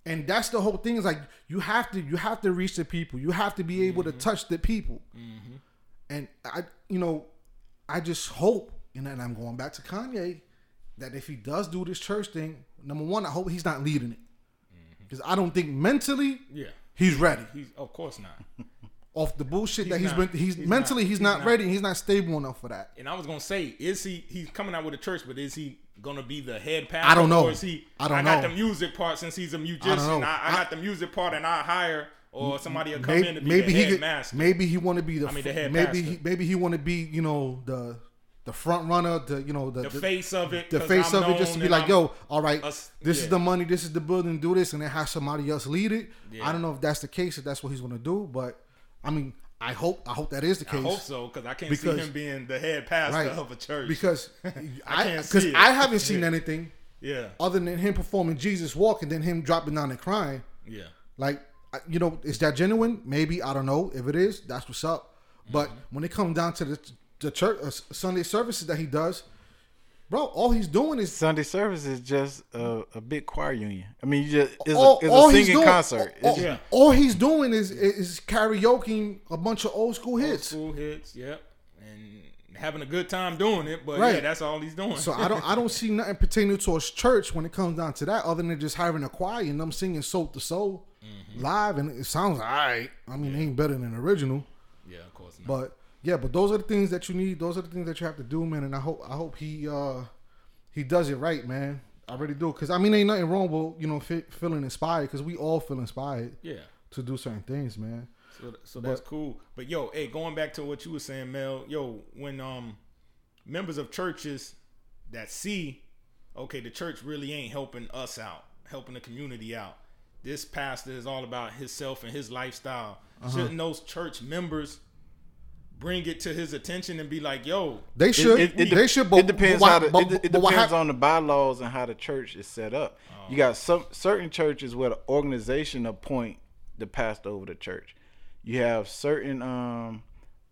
and that's the whole thing is like you have to you have to reach the people you have to be able to mm-hmm. touch the people and i you know i just hope and then i'm going back to kanye that if he does do this church thing number one i hope he's not leading it mm-hmm. because i don't think mentally Yeah. he's ready He's of course not. [laughs] off the bullshit that He's he's not. been he's, He's mentally not. he's, He's not, ready he's not stable enough for that And I was gonna say, is he? He's coming out with a church, but is he gonna be the head pastor? I don't know. Or is he? I don't got know. the music part since he's a musician. I, I, I- got the music part, and I hire or somebody will come maybe, in to be maybe the he head could, master. maybe he want to be the, I mean, the head maybe he maybe he want to be you know the the front runner the you know the, the face of it. the face I'm of it just to be like, I'm- yo, all right, us- this is the money, this is the building, do this, and then have somebody else lead it. Yeah. I don't know if that's the case, if that's what he's gonna do, but I mean, I hope, I hope that is the case. I hope so because I can't Because- see him being the head pastor Right. of a church. Because [laughs] I, because it. I haven't seen anything. Yeah. other than him performing Jesus Walk and then him dropping down and crying. Yeah. Like, you know, is that genuine? Maybe I don't know. If it is, that's what's up. But Mm-hmm. when it comes down to the the church uh, Sunday services that he does, bro, all he's doing is Sunday service is just a, a big choir union. I mean, you just it's all, a, it's all a singing doing, concert. All, It's Yeah. all he's doing is is karaokeing a bunch of old school hits. Old hits. school hits. Yep. And having a good time doing it. But Right. yeah, that's all he's doing. So I don't I [laughs] don't see nothing pertaining towards church when it comes down to that, other than just having a choir and them singing soul to soul Mm-hmm. live, and it sounds all right. I mean, it ain't better than the original, yeah, of course not. but yeah, but those are the things that you need. Those are the things that you have to do, man. And I hope I hope he uh he does it right, man. I really do, cause I mean, ain't nothing wrong with you know fe- feeling inspired, cause we all feel inspired yeah. to do certain things, man. So, so that's cool. But yo, hey, going back to what you were saying, Mel. Yo, when um members of churches that see, okay, the church really ain't helping us out, helping the community out. This pastor is all about himself and his lifestyle. Uh-huh. Shouldn't those church members bring it to his attention and be like, yo, They should, It, it, they should, but it depends but why- how the, but- it, it but what depends hap- on the bylaws and how the church is set up. You got some certain churches where the organization appoint the pastor over the church. You have certain um,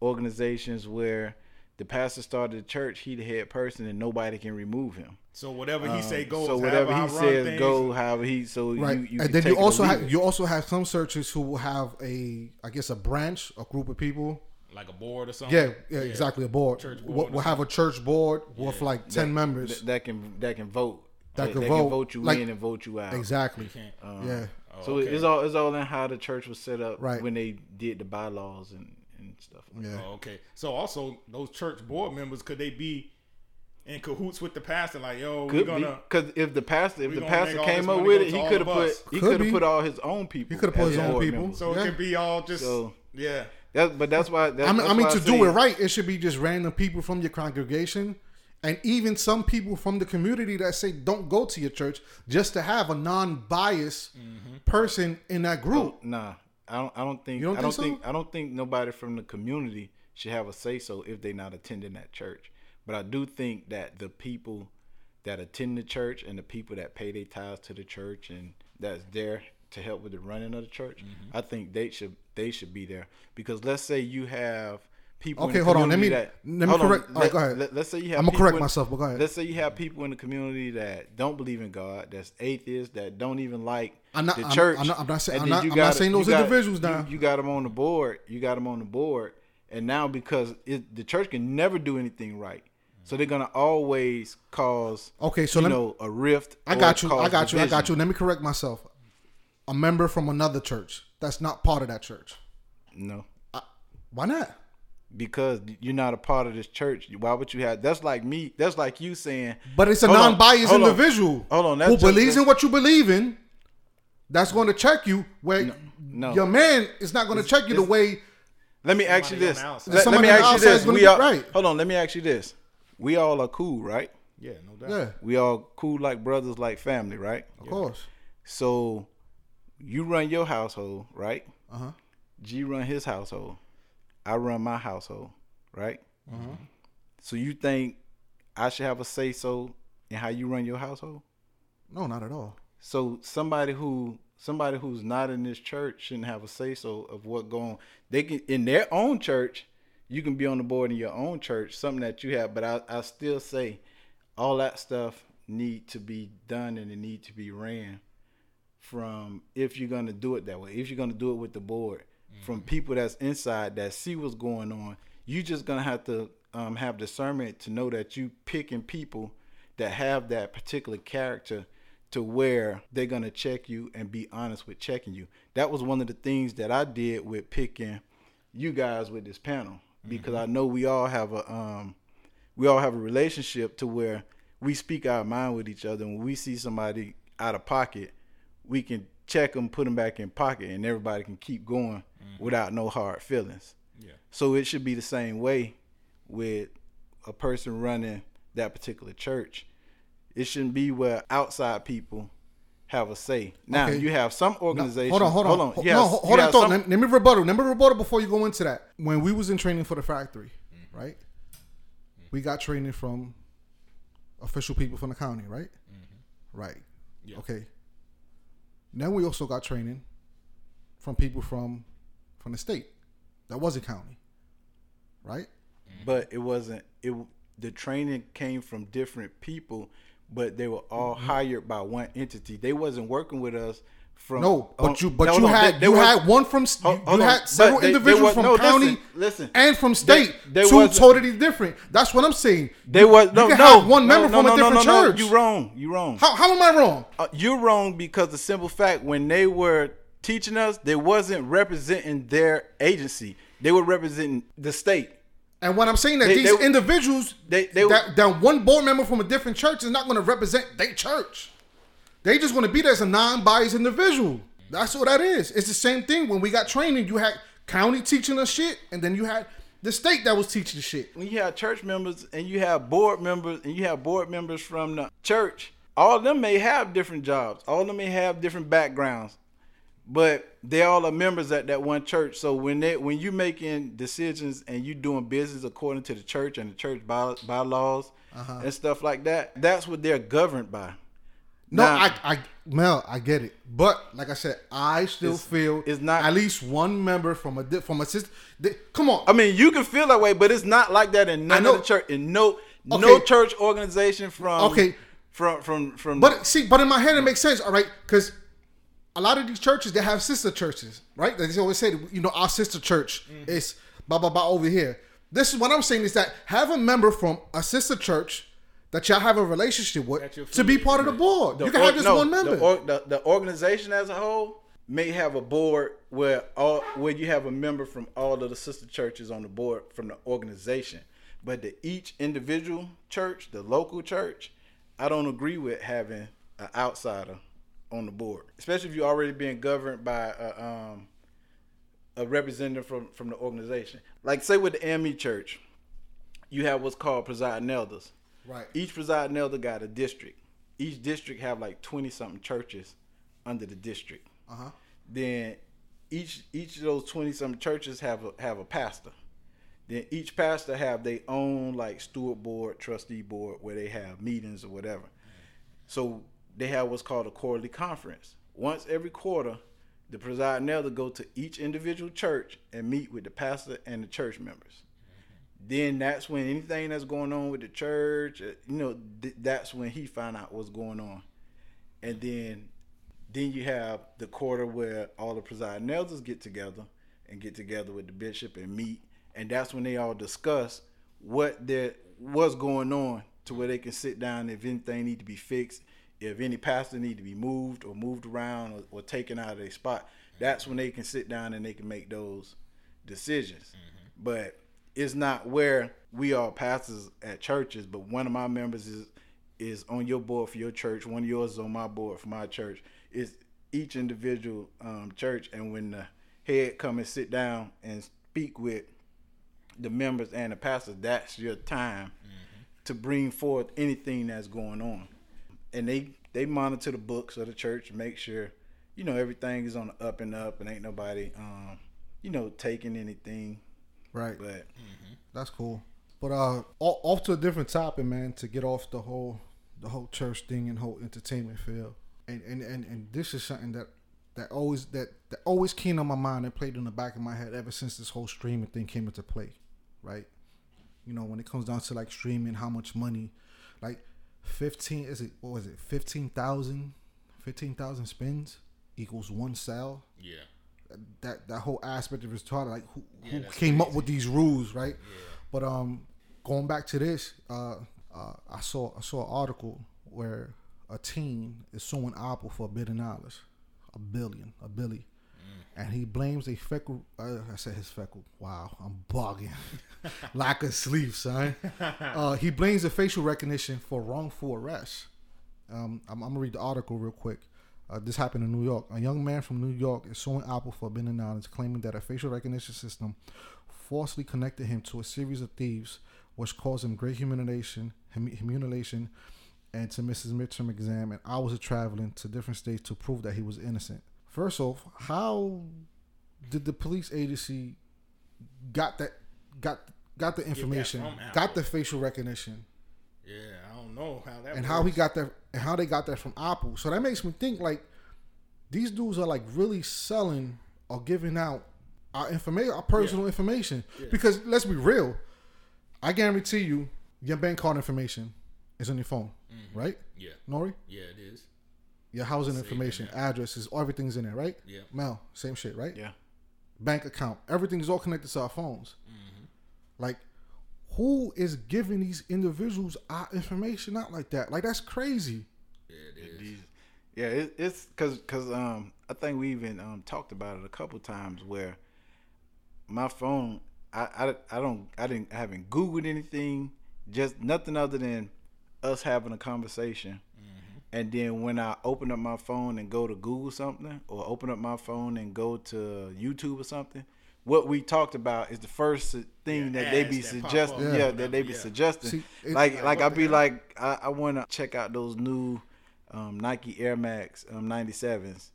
organizations where the pastor started the church, he the head person, and nobody can remove him. so whatever he say goes. so whatever he run says, things. go. However he so right you, you and then you also have you also have some churches who will have a i guess a branch a group of people like a board or something. yeah, yeah, exactly a board, Church board we'll, we'll have a church board with like 10 members that, that can that can vote. That They- can they vote, you like- in and vote you out. exactly can't- um, yeah oh, So Oh, okay. it's all it's all in how the church was set up Right. when they did the bylaws and, and stuff. Like yeah Oh, okay. So also those church board members could they be in cahoots with the pastor? Like, yo, we're Could gonna be because if the pastor if the pastor came up with it, he could have put he Could could have put all his own people. He coulda put his own people. members. so Yeah. it could be all just So- yeah. That, but that's why. That's, i mean, I mean to do it right it should be just random people from your congregation and even some people from the community that say don't go to your church just to have a non-biased Mm-hmm. person in that group Oh, Nah, I don't. I don't think. You don't I don't think so? think. I don't think nobody from the community should have a say so if they're not attending that church. But I do think that the people that attend the church and the people that pay their tithes to the church and that's there to help with the running of the church, Mm-hmm. I think they should they should be there because let's say you have people. in Okay, hold on. Let me- community let me on, correct- all right, go ahead. Let, us say you have. I'ma correct in- myself, but go ahead. Let's say you have people in the community that don't believe in God, that's atheists, that don't even like I'm not- the I'm- church. I'm not- I'm not saying- I'm not- you I'm not got- saying those got- individuals now. You, got them on the board. You got them on the board, and now because it, the church can never do anything right, so they're gonna always cause Okay, so you let me- know a rift. I got you. I got you. I got you. Let me correct myself. A member from another church that's not part of that church. No, Why not? because you're not a part of this church. Why would you have? That's like me. That's like you saying. But it's a non-biased hold on. individual Hold on, who just- believes in what you believe in. That's going to check you. Where no. your man is not going to check you the way. Let me ask you this. Let, let me ask you this. We be all, right. Hold on. Let me ask you this. We all are cool, right? Yeah, no doubt. Yeah, We all cool like brothers, like family, right? of course. So you run your household, right? Uh huh. G run his household. I run my household, right? Uh-huh. So you think I should have a say so in how you run your household? No, not at all. So somebody who somebody who's not in this church shouldn't have a say so of what going. They can in their own church. You can be on the board in your own church, something that you have. But I, I still say, all that stuff need to be done and it need to be ran from if you're gonna do it that way. If you're gonna do it with the board, from people that's inside that see what's going on. You just gonna have to um, have discernment to know that you picking people that have that particular character to where they're gonna check you and be honest with checking you. That was one of the things that I did with picking you guys with this panel because I know we all have a um we all have a relationship to where we speak our mind with each other. When we see somebody out of pocket, we can check them, put them back in pocket, and everybody can keep going mm-hmm. without no hard feelings. Yeah. So it should be the same way with a person running that particular church. It shouldn't be where outside people have a say. Now Okay. you have some organizations. Hold on, hold on. hold on. Ho- no, have- hold on. Thought. some- Let, let me rebuttal. Let me rebuttal before you go into that. When we was in training for the factory, mm-hmm. right? We got training from official people from the county, right? Mm-hmm. Right. Yeah. Okay. Then we also got training from people from from the state that wasn't county. Right? but it wasn't it the training came from different people but they were all Mm-hmm. hired by one entity they wasn't working with us from No, but you but no, you no, had they- they you was- had one from Hold- you, hold you on. had several they- individuals was- from no, county listen, listen. and from state. they two totally different. That's what I'm saying. they was no you can no have one member from a different church. you wrong you wrong How, how am I wrong? Uh, you're wrong because the simple fact when they were teaching us they wasn't representing their agency they were representing the state And what I'm saying that these individuals, they- they- that, that one board member from a different church is not going to represent their church. They just want to be there as a non-biased individual. That's what that is. It's the same thing when we got training. You had county teaching us shit, and then you had the state that was teaching the shit. when you have church members and you have board members and you have board members from the church, all of them may have different jobs. All of them may have different backgrounds, but they all are members at that one church. So when they when you making decisions and you doing business according to the church and the church by, bylaws Uh-huh. and stuff like that, that's what they're governed by. No, Now- I, I, Mel, I get it, but like I said, I still It's- feel it's not- at least one member from a from a system. Come on, I mean, you can feel that way, but it's not like that in none of the church. In no no church organization from Okay. from from from. But see, but in my head it makes sense, all right? Because a lot of these churches they have sister churches, right? They always say, you know, our sister church Mm-hmm. is blah blah blah over here. This is what I'm saying is that have a member from a sister church that y'all have a relationship with to be part of the board. The you can or- have just no, one member. The, or- the, the organization as a whole may have a board where all where you have a member from all of the sister churches on the board from the organization, but the each individual church, the local church, I don't agree with having an outsider on the board, especially if you're already being governed by a, um, a representative from from the organization. Like say with the AME church, you have what's called presiding elders. Right. Each presiding elder got a district. Each district have like twenty something churches under the district. Uh-huh. Then each each of those twenty something churches have a have a pastor. Then each pastor have their own like steward board, trustee board where they have meetings or whatever. So they have what's called a quarterly conference. Once every quarter, the presiding elder go to each individual church and meet with the pastor and the church members. Then that's when anything that's going on with the church, uh, you know, th- that's when he find out what's going on. And then then you have the quarter where all the presiding elders get together and get together with the bishop and meet, and that's when they all discuss what there what's going on to where they can sit down if anything need to be fixed, if any pastor need to be moved or moved around or, or taken out of their spot. That's when they can sit down and they can make those decisions. But it's not where we are pastors at churches, but one of my members is is on your board for your church, one of yours is on my board for my church. It's each individual um, church, and when the head come and sit down and speak with the members and the pastor, that's your time to bring forth anything that's going on. And they they monitor the books of the church, make sure you know everything is on the up and up, and ain't nobody um, you know taking anything. Right. But That's cool. But uh, off to a different topic, man. To get off the whole, the whole church thing and whole entertainment field, and and and, and this is something that that always that that always came on my mind and played in the back of my head ever since this whole streaming thing came into play, right? You know, when it comes down to like streaming, how much money, like fifteen is it what was it fifteen thousand, fifteen thousand spins equals one sale Yeah. That that whole aspect of his taught like who, Yeah, who came up with these rules right? But um going back to this uh, uh i saw i saw an article where a teen is suing apple for a billion dollars a billion a billy and he blames a feckle uh, i said his feckle. Wow i'm bugging. [laughs] Lack of sleep son. [laughs] Uh he blames the facial recognition for wrongful arrest. Um, I'm, I'm gonna read the article real quick. Uh, this happened in New York. A young man from New York is suing Apple for a billion dollars, claiming that a facial recognition system falsely connected him to a series of thieves, which caused him great humiliation, hum- humiliation, and to miss his midterm exam and hours of traveling to different states to prove that he was innocent. First off, how did the police agency got that got got the information, got the facial recognition? Yeah, know how that and how he got that and how they got that from Apple. So that makes me think like these dudes are like really selling or giving out our information, our personal information. Because let's be real, I guarantee you, your bank card information is on your phone, right? Yeah, Nori, yeah, it is. your housing Saved in information, there. addresses, everything's in there, right? Yeah. Mel, same shit, right? Yeah. Bank account, everything's all connected to our phones. Mm-hmm. Like, who is giving these individuals our information out like that? Like, that's crazy. Yeah, it is. Yeah, it, it's because cause, um I think we even um talked about it a couple times where my phone I, I, I don't I didn't I haven't googled anything just nothing other than us having a conversation and then when I open up my phone and go to Google something or open up my phone and go to YouTube or something what we talked about is the first thing Yeah, that they be that suggesting yeah, Yeah. that they be Yeah. suggesting See, it- like like, like I'd be hell? like I, I want to check out those new um, Nike Air Max um, 97s.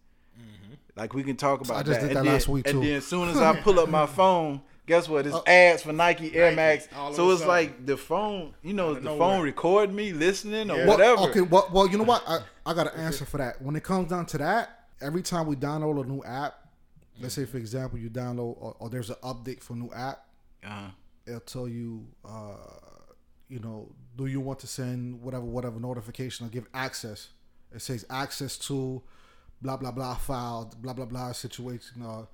Like we can talk about I just that. did and that then, last week, And too. then as soon as I pull up [laughs] my phone, guess what? It's Uh, ads for Nike Air Nike, Max. all So it's sudden. like the phone, you know, Out is of the nowhere. phone record me listening or Yeah. Well, whatever. okay, well, well, you know what? I, I got an answer for that. When it comes down to that, every time we download a new app, let's say for example you download or, or there's an update for new app, Uh-huh. it'll tell you, uh, you know, do you want to send whatever whatever notification or give access? It says access to blah blah blah file, blah blah blah situation. Uh,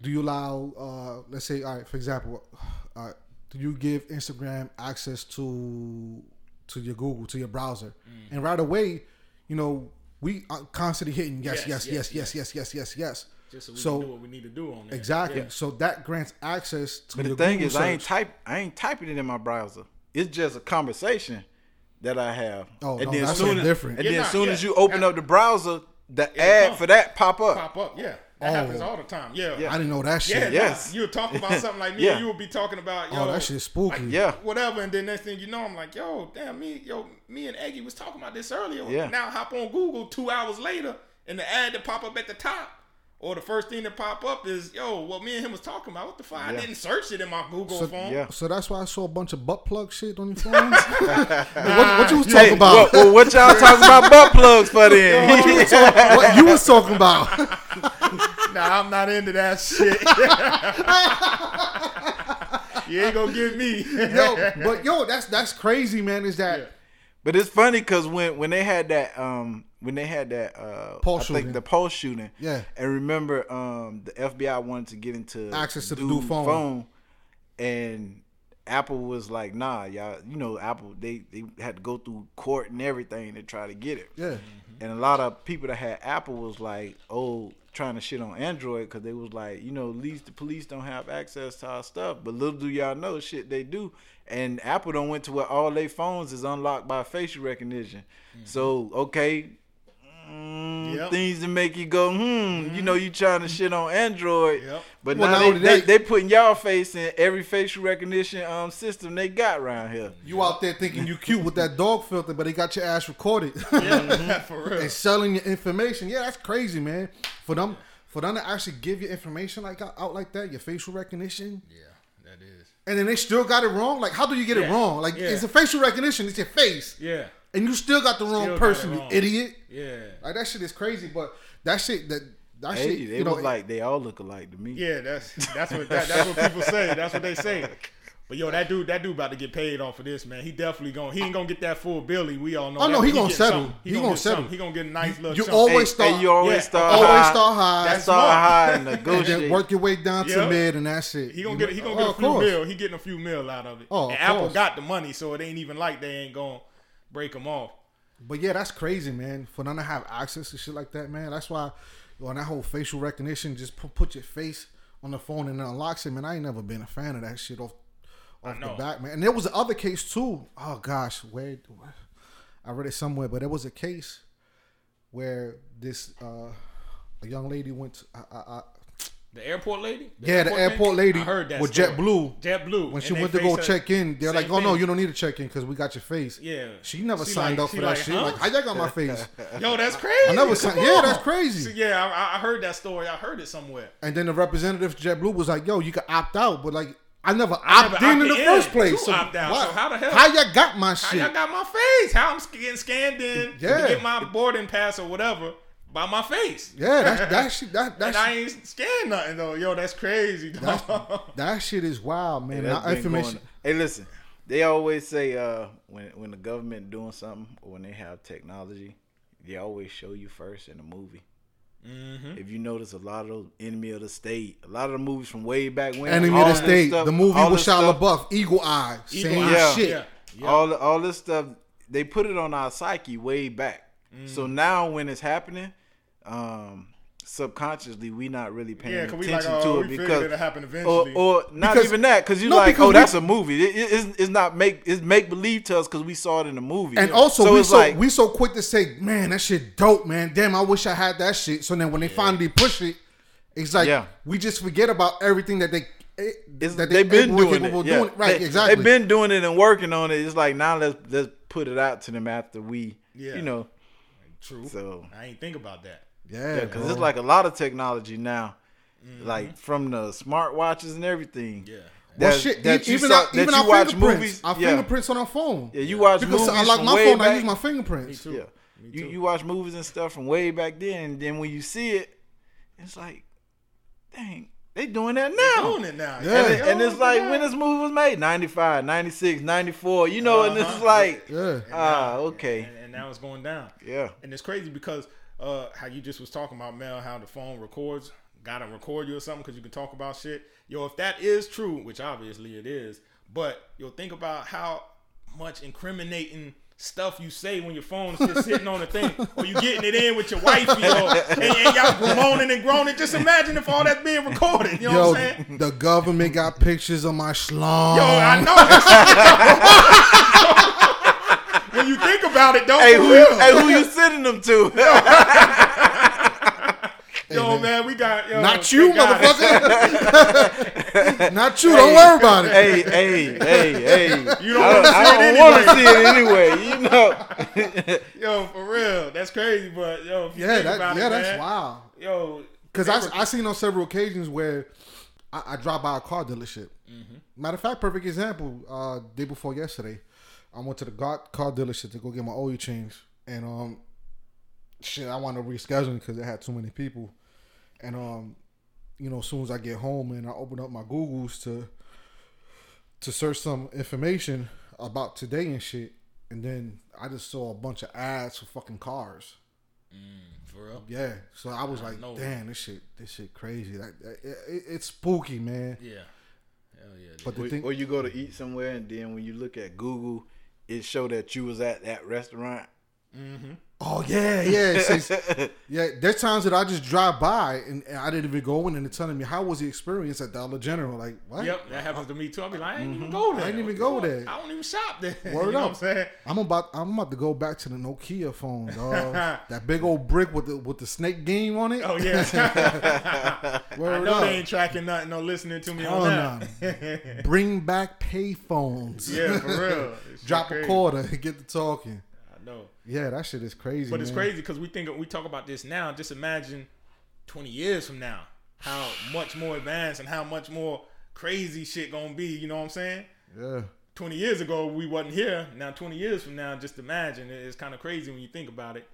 do you allow, uh, let's say, all right, for example, uh, do you give Instagram access to to your Google to your browser? And right away, you know, we are constantly hitting yes, Yes, yes, yes, yes, yes, yes, yes, yes. Just so we So- can do what we need to do on there. Exactly. Yeah. So that grants access to But the thing Google is, I ain't type, I ain't typing it in my browser. It's just a conversation that I have. Oh, and no, then that's soon as, different. And Yeah, then as soon yeah. as you open up the browser, the it ad come. for that pop up. Pop up, yeah. That Oh. happens all the time. Yeah. Yeah. I didn't know that shit. Yeah, Yes. you'll talk about something like [laughs] me, Yeah. and you will be talking about, yo, Oh, that shit's spooky. Yeah. whatever, and then next thing you know, I'm like, yo, damn me, yo, me and Eggy was talking about this earlier. Yeah. Now hop on Google two hours later, and the ad to pop up at the top, or the first thing that pop up is, yo, what me and him was talking about. What the fuck? I didn't search it in my Google So- phone. Yeah. So that's why I saw a bunch of butt plug shit on your phone. [laughs] what, what you was talking Hey, about? what, well, what y'all talking about butt plugs for then? [laughs] what you was talking about? [laughs] Nah, I'm not into that shit. you ain't gonna get me. yo, but yo, that's that's crazy, man. Is that Yeah. But it's funny because when when they had that um when they had that uh Pulse I shooting. think the pulse shooting Yeah. and remember um the FBI wanted to get into Access to the new phone. and Apple was like nah y'all you know Apple they they had to go through court and everything to try to get it yeah? and a lot of people that had Apple was like oh trying to shit on Android because they was like you know at least the police don't have access to our stuff but little do y'all know shit they do. And Apple don't went to where all their phones is unlocked by facial recognition. Mm-hmm. So okay mm, Yep. things to make you go hmm you know you trying to shit on Android Yep. but Well, now they, they, they putting y'all face in every facial recognition um system they got around here You out there thinking you cute with that dog filter, but they got your ass recorded [laughs] yeah, [laughs] for real. and selling your information. Yeah, that's crazy, man. For them, for them to actually give your information like out, out like that, your facial recognition, Yeah, that is. and then they still got it wrong. Like, how do you get it wrong? Like, Yeah. it's a facial recognition. It's your face, Yeah, and you still got the wrong Still person, it you idiot. yeah, Like that shit is crazy, but that shit that that hey, shit, they you know, was like they all look alike to me yeah. That's that's what that, that's what people say. That's what they say. [laughs] But yo, that dude, that dude about to get paid off of this, man. He definitely gonna, he ain't gonna get that full Billy. We all know. Oh, that, no, but he gonna settle. something. He He, gonna gonna, settle. something. He gonna get a nice little. you chunk. always Hey, start- hey, you always Yeah, start always high. start high. That's That's start high and [laughs] and then work your way down to Yeah. mid, and that's it. He gonna get he gonna oh, get a of few course. mil. He getting a few mil out of it. Oh, and of Apple course. got the money, so it ain't even like they ain't gonna break them off. But yeah, that's crazy, man. For them to have access to shit like that, man. That's why on that whole facial recognition, just put, put your face on the phone and it unlocks it, man. I ain't never been a fan of that shit off off the bat, man. And there was the other case too. Oh gosh, where I read it somewhere, but there was a case where this uh a young lady went to, I, I, I, The airport lady. yeah, the airport lady I heard that with story. JetBlue. JetBlue. When she went to go check in, they're like, "Oh no, you don't need to check in because we got your face." Yeah. She never She signed like- up for that like, shit. huh? Like, how y'all got my [laughs] face? Yo, that's crazy. I never signed. Yeah, that's crazy. See, yeah, I, I heard that story. I heard it somewhere. And then the representative for JetBlue was like, "Yo, you can opt out, but like I never I opted in in the first place. to opt out. So how the hell- How y'all got my How shit? y'all got my face? How I'm getting scanned in Yeah. to get my boarding pass or whatever by my face? yeah, that [laughs] that shit that that and I ain't scanned nothing though. Yo, that's crazy, dog. [laughs] that shit is wild, man. that's That information. going- Hey, listen. They always say uh, when when the government doing something or when they have technology, they always show you first in the movie. Mm-hmm. If you notice, a lot of those enemy of the state, a lot of the movies from way back when, Enemy of the State, stuff- the movie with Shia LaBeouf, Eagle Eye, Eagle same Eye, shit. Yeah. Yeah. all all this stuff they put it on our psyche way back. So Mm. now when it's happening, um, subconsciously we not really paying Yeah, 'cause we attention like, to oh, it because it'll happen or, eventually. or not Because- even that because you No, like because oh we- that's a movie. It, it- it's, it's not make it's make believe to us because we saw it in the movie. And also, so we it's so like we so quick to say, "Man, that shit dope, man. Damn, I wish I had that shit." So then when they finally push it, it's like Yeah. we just forget about everything that they eh, it's, that they've been doing it. of Yeah. doing. Right, They- exactly. They've been doing it and working on it. It's like now let's let's put it out to them after we, Yeah. you know. True. So I ain't think about that. Yeah, Yeah, because bro. it's like a lot of technology now, Mm-hmm. like from the smartwatches and everything. Yeah. well, that- shit. that you even saw- our, that even you our watch fingerprints, movies- our yeah. fingerprints on our phone. Yeah, you watch because movies I like my way phone. I use my fingerprints. too. Yeah, Me you too. you watch movies and stuff from way back then, and then when you see it, it's like, dang, they doing that now. Doing it now. Yeah. And, it- and it's like when this movie was made 95 96 94 you know and it's Uh-huh. like Yeah, ah okay And, and now it's going down. yeah And it's crazy because uh, how you just was talking about Mel, how the phone records, gotta record you or something because you can talk about shit. Yo, if that is true, which obviously it is, but yo, think about how much incriminating stuff you say when your phone's just [laughs] sitting on the thing, or you getting it in with your wife, yo, and, and y'all moaning and groaning. Just imagine if all that's being recorded. You know Yo, what I'm saying? the government got pictures of my schlong. Yo, I know. [laughs] When you think about it, don't hey who, real. hey who you sending them to [laughs] Yo, man, we got yo, Not you, motherfucker. [laughs] Not you. Don't worry about it. hey hey hey hey You don't I wanna don't, see I it don't want to see it anyway you know [laughs] Yo, for real, that's crazy. But yo, if you Yeah, think that, about yeah, it, that's man, wild. Yo, Because I, were- I seen on several occasions where I, I dropped by a car dealership. Mm-hmm. Matter of fact, perfect example. Uh, day before yesterday, I went to the car, car dealership to go get my oil change, and um, shit, I wanted to reschedule because it had too many people, and um, you know, as soon as I get home and I open up my Google's to to search some information about today and shit, and then I just saw a bunch of ads for fucking cars. for real. Yeah, so I was like, know. "Damn, this shit, this shit crazy. Like, it, it, it's spooky, man." Yeah, hell yeah. But the or, thing, or you go to eat somewhere and then when you look at Google it showed that you was at that restaurant oh yeah, yeah, [laughs] says- yeah. There's times that I just drive by and, and I didn't even go in, and they're telling me how was the experience at Dollar General. Like, what? Yep, that happens to me too. I'll be like, I ain't even go there. Mm-hmm. I ain't even go the there. I don't even shop there. [laughs] Word you know up. I'm saying? I'm about, I'm about to go back to the Nokia phone, [laughs] dog. that big old brick with the with the snake game on it. Oh yeah. I Word know up. they ain't tracking nothing no listening to me Hell on that. Bring back pay phones. yeah, for real. It's Drop a crazy. quarter, get to talking. I know. Yeah, that shit is crazy. But it's crazy because we think we talk about this now. Just imagine twenty years from now, how much more advanced and how much more crazy shit gonna be. You know what I'm saying? Yeah. Twenty years ago we wasn't here. Now twenty years from now, just imagine it's kind of crazy when you think about it.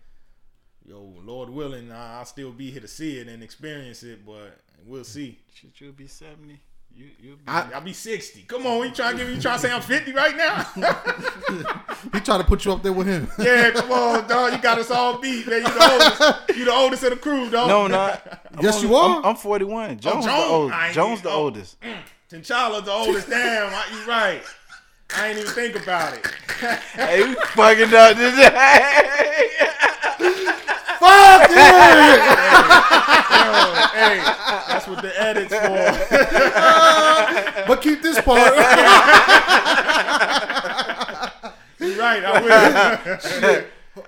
Yo, Lord willing, I- I'll still be here to see it and experience it, but we'll see. shit you'll be 70 you you'll be I, I'll be sixty. Come on, you trying to give me? You trying to say I'm fifty right now? [laughs] [laughs] he tried to put you up there with him. [laughs] yeah, come on, dog. You got us all beat, man. You the oldest. You the oldest of the crew, dog. no not [laughs] I'm Yes, only- you are. I'm, I'm 41 Jones, Jones. the I oldest ain't Jones even- the oh. oldest mm. T'Challa's the oldest. Damn, I, you right. I ain't even think about it. [laughs] hey we fucking up this Fuck yeah! Yo, hey, that's what the edits for. but keep this part. You right, I [laughs] will.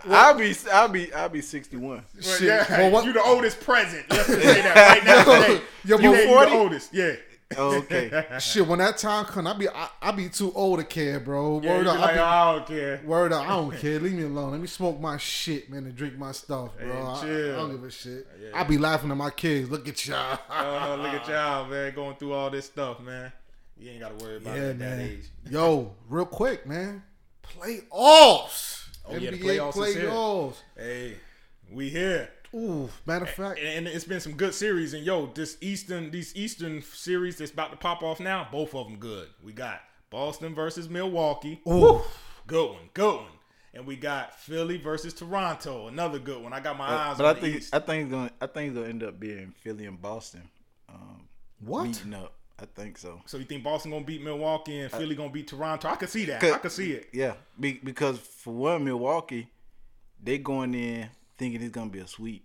I'll be I'll be I'll be 61 But Shit. yeah, Well, what- you the oldest present. Let's say that [laughs] right now. Today. Yo, You, but- you 40? the oldest. Yeah. okay [laughs] Shit, when that time come, I'll be I, I be too old to care, bro. Yeah, Word you up, like, I be, I don't care. word up. I don't care. Leave me alone. Let me smoke my shit, man, and drink my stuff, bro. Hey, I, I don't give a shit. Yeah. I be laughing at my kids. Look at y'all. Oh, look at y'all, man, going through all this stuff, man. You ain't got to worry about Yeah, it at that age. Yo, real quick, man. Playoffs. Oh, yeah, the NBA playoffs playoffs. Hey, we here. Ooh, matter of fact, And, and it's been some good series. And yo, this Eastern, these Eastern series that's about to pop off now, both of them good. We got Boston versus Milwaukee. ooh, Good one, good one. And we got Philly versus Toronto, another good one. I got my eyes But on I the think East. I think it's gonna I think it's gonna end up being Philly and Boston. Um, what? meeting up. I think so. so you think Boston gonna beat Milwaukee and Philly gonna beat Toronto? I could see that. I could see it. Yeah, be, because for one, Milwaukee, they going in thinking it's gonna be a sweep.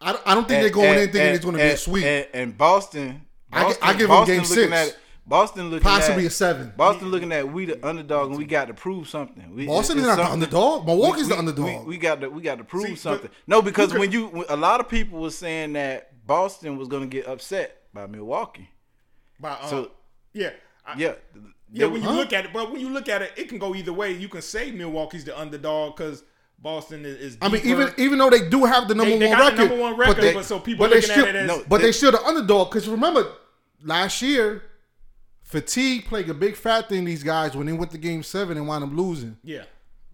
I, don't- I don't think they're going in thinking it's going to be a sweep. And, and Boston, I Boston, I give them Boston game looking six. At, Boston looking Possibly at, a seven. Boston looking at we the underdog and we got to prove something. We, Boston is not the underdog. Milwaukee's we- the underdog. We, we got to we got to prove See, but something. No, because you when you a lot of people was saying that Boston was going to get upset by Milwaukee. By, um, So yeah, I- yeah, Yeah, they when you was- look at it, but when you look at it, it can go either way. You can say Milwaukee's the underdog because Boston is. is I mean, even even though they do have the number they one got the record, number one record, they, but so people they looking at it as- No, but they, they- still the underdog. Because remember, last year, fatigue played a big factor in these guys when they went to Game Seven and wound up losing. yeah,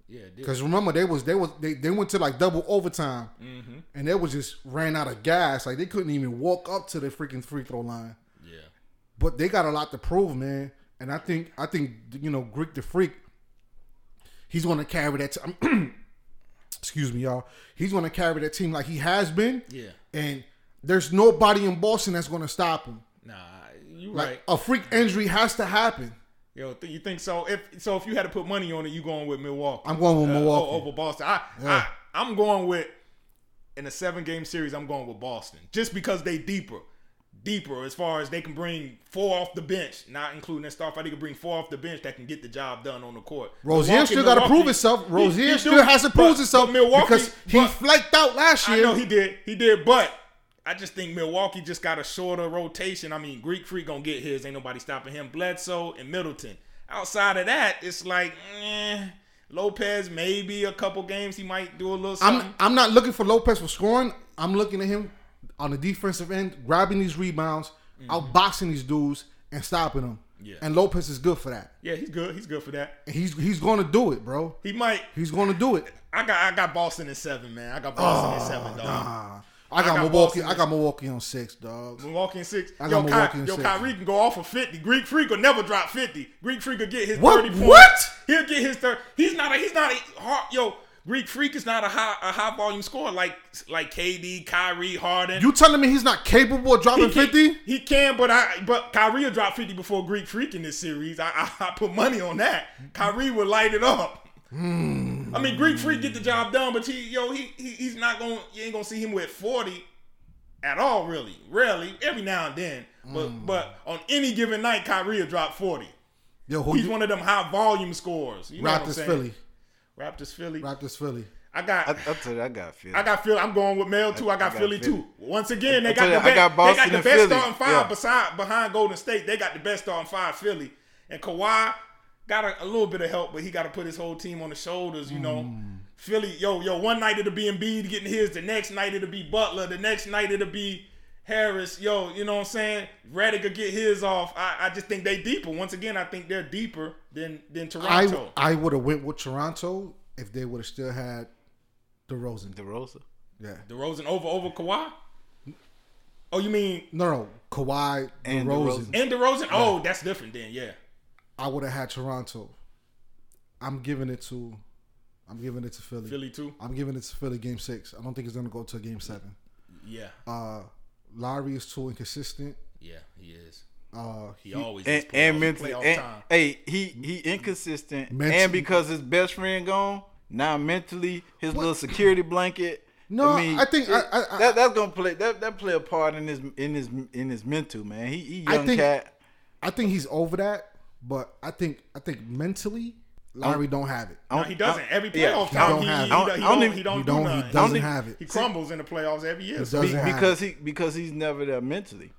yeah. Because remember, they was they was they, they went to like double overtime, Mm-hmm. and they was just ran out of gas. Like they couldn't even walk up to the freaking free throw line. But they got a lot to prove, man. And I think I think you know Greek the Freak. He's going to carry that. T- [clears throat] excuse me, y'all. He's going to carry that team like he has been. yeah. And there's nobody in Boston that's going to stop him. Nah, you Like right. a freak injury has to happen. Yo, th- you think so? If so, if you had to put money on it, you going with Milwaukee? I'm going with Uh, Milwaukee. over Boston. I, Yeah. I, I'm going with in a seven game series. I'm going with Boston just because they deeper, deeper as far as they can bring four off the bench, not including their star fight. They can bring four off the bench that can get the job done on the court. Rozier Milwaukee- still got to prove himself. Rozier he still has to prove himself Milwaukee, because he but- flaked out last year. I know he did. He did, but I just think Milwaukee just got a shorter rotation. I mean, Greek Freak gonna get his. Ain't nobody stopping him. Bledsoe and Middleton. Outside of that, it's like eh, Lopez. Maybe a couple games he might do a little something. I'm I'm not looking for Lopez for scoring. I'm looking at him on the defensive end, grabbing these rebounds, outboxing these dudes, and stopping them. Mm-hmm. Yeah. And Lopez is good for that. yeah, he's good. He's good for that. And he's he's going to do it, bro. He might. He's going to do it. I got. I got Boston in seven, man. I got Boston in seven, dog. Ah, I got, got Milwaukee. Boston. I got Milwaukee on six, dog. Milwaukee in six. I yo, got Ky- Milwaukee in yo, six. Kyrie can go off of fifty. Greek Freak will never drop fifty. Greek Freak will get his What? thirty points. What? He'll get his thirty. He's not a. He's not a hard. Yo, Greek Freak is not a high a high volume scorer like like KD, Kyrie, Harden. You telling me he's not capable of dropping fifty? He can, but I but Kyrie will drop fifty before Greek Freak in this series. I I, I put money on that. Kyrie will light it up. Hmm. I mean, Greek Freak get the job done, but he yo he, he he's not going. You ain't gonna see him with forty at all, really. Rarely, every now and then. But Hmm. but on any given night, Kyrie will drop forty. Yo, who He's you? one of them high volume scores. You know what I'm saying? Philly. Raptors, Philly. Raptors, Philly. I got. I, I tell you, I got Philly. I got Philly. I'm going with Mel too. I got, I got Philly, Philly. too. Once again, they I got tell the you, I best. got they got the and best Philly. starting five Yeah. beside behind Golden State. They got the best starting five. Philly and Kawhi got a, a little bit of help, but he got to put his whole team on his shoulders. You know, Mm. Philly. Yo, yo. One night it'll be Embiid getting his. The next night it'll be Butler. The next night it'll be Harris. Yo, you know what I'm saying? Redick will get his off. I, I just think they deeper. Once again, I think they're deeper than than Toronto. I I would have went with Toronto if they would have still had DeRozan. DeRosa. Yeah. DeRozan over over Kawhi. Oh, you mean No, no. Kawhi, And DeRozan. DeRozan. and DeRozan? Oh, that's different then. Yeah. I would have had Toronto. I'm giving it to. I'm giving it to Philly. Philly too. I'm giving it to Philly game six. I don't think it's gonna go to a game seven. Yeah. Uh, Lowry is too inconsistent. Yeah, he is. Uh, He always And, is and mentally, and, time. hey, he he inconsistent, Mentally- and because his best friend gone, now mentally his little security blanket. No, I, mean, I think- it- I- I- that that's gonna play that that play a part in his in his in his mental man. He, he I young think- cat. I think he's over that, but I think I think mentally, Lowry don't have it. No, he doesn't. I- Every yeah, playoff he time, don't he, have he, it. he, don't- he don't don't, he don't He do nothing. He doesn't Only- have it. He crumbles in the playoffs every year. He So doesn't he- have because he because he's never there mentally.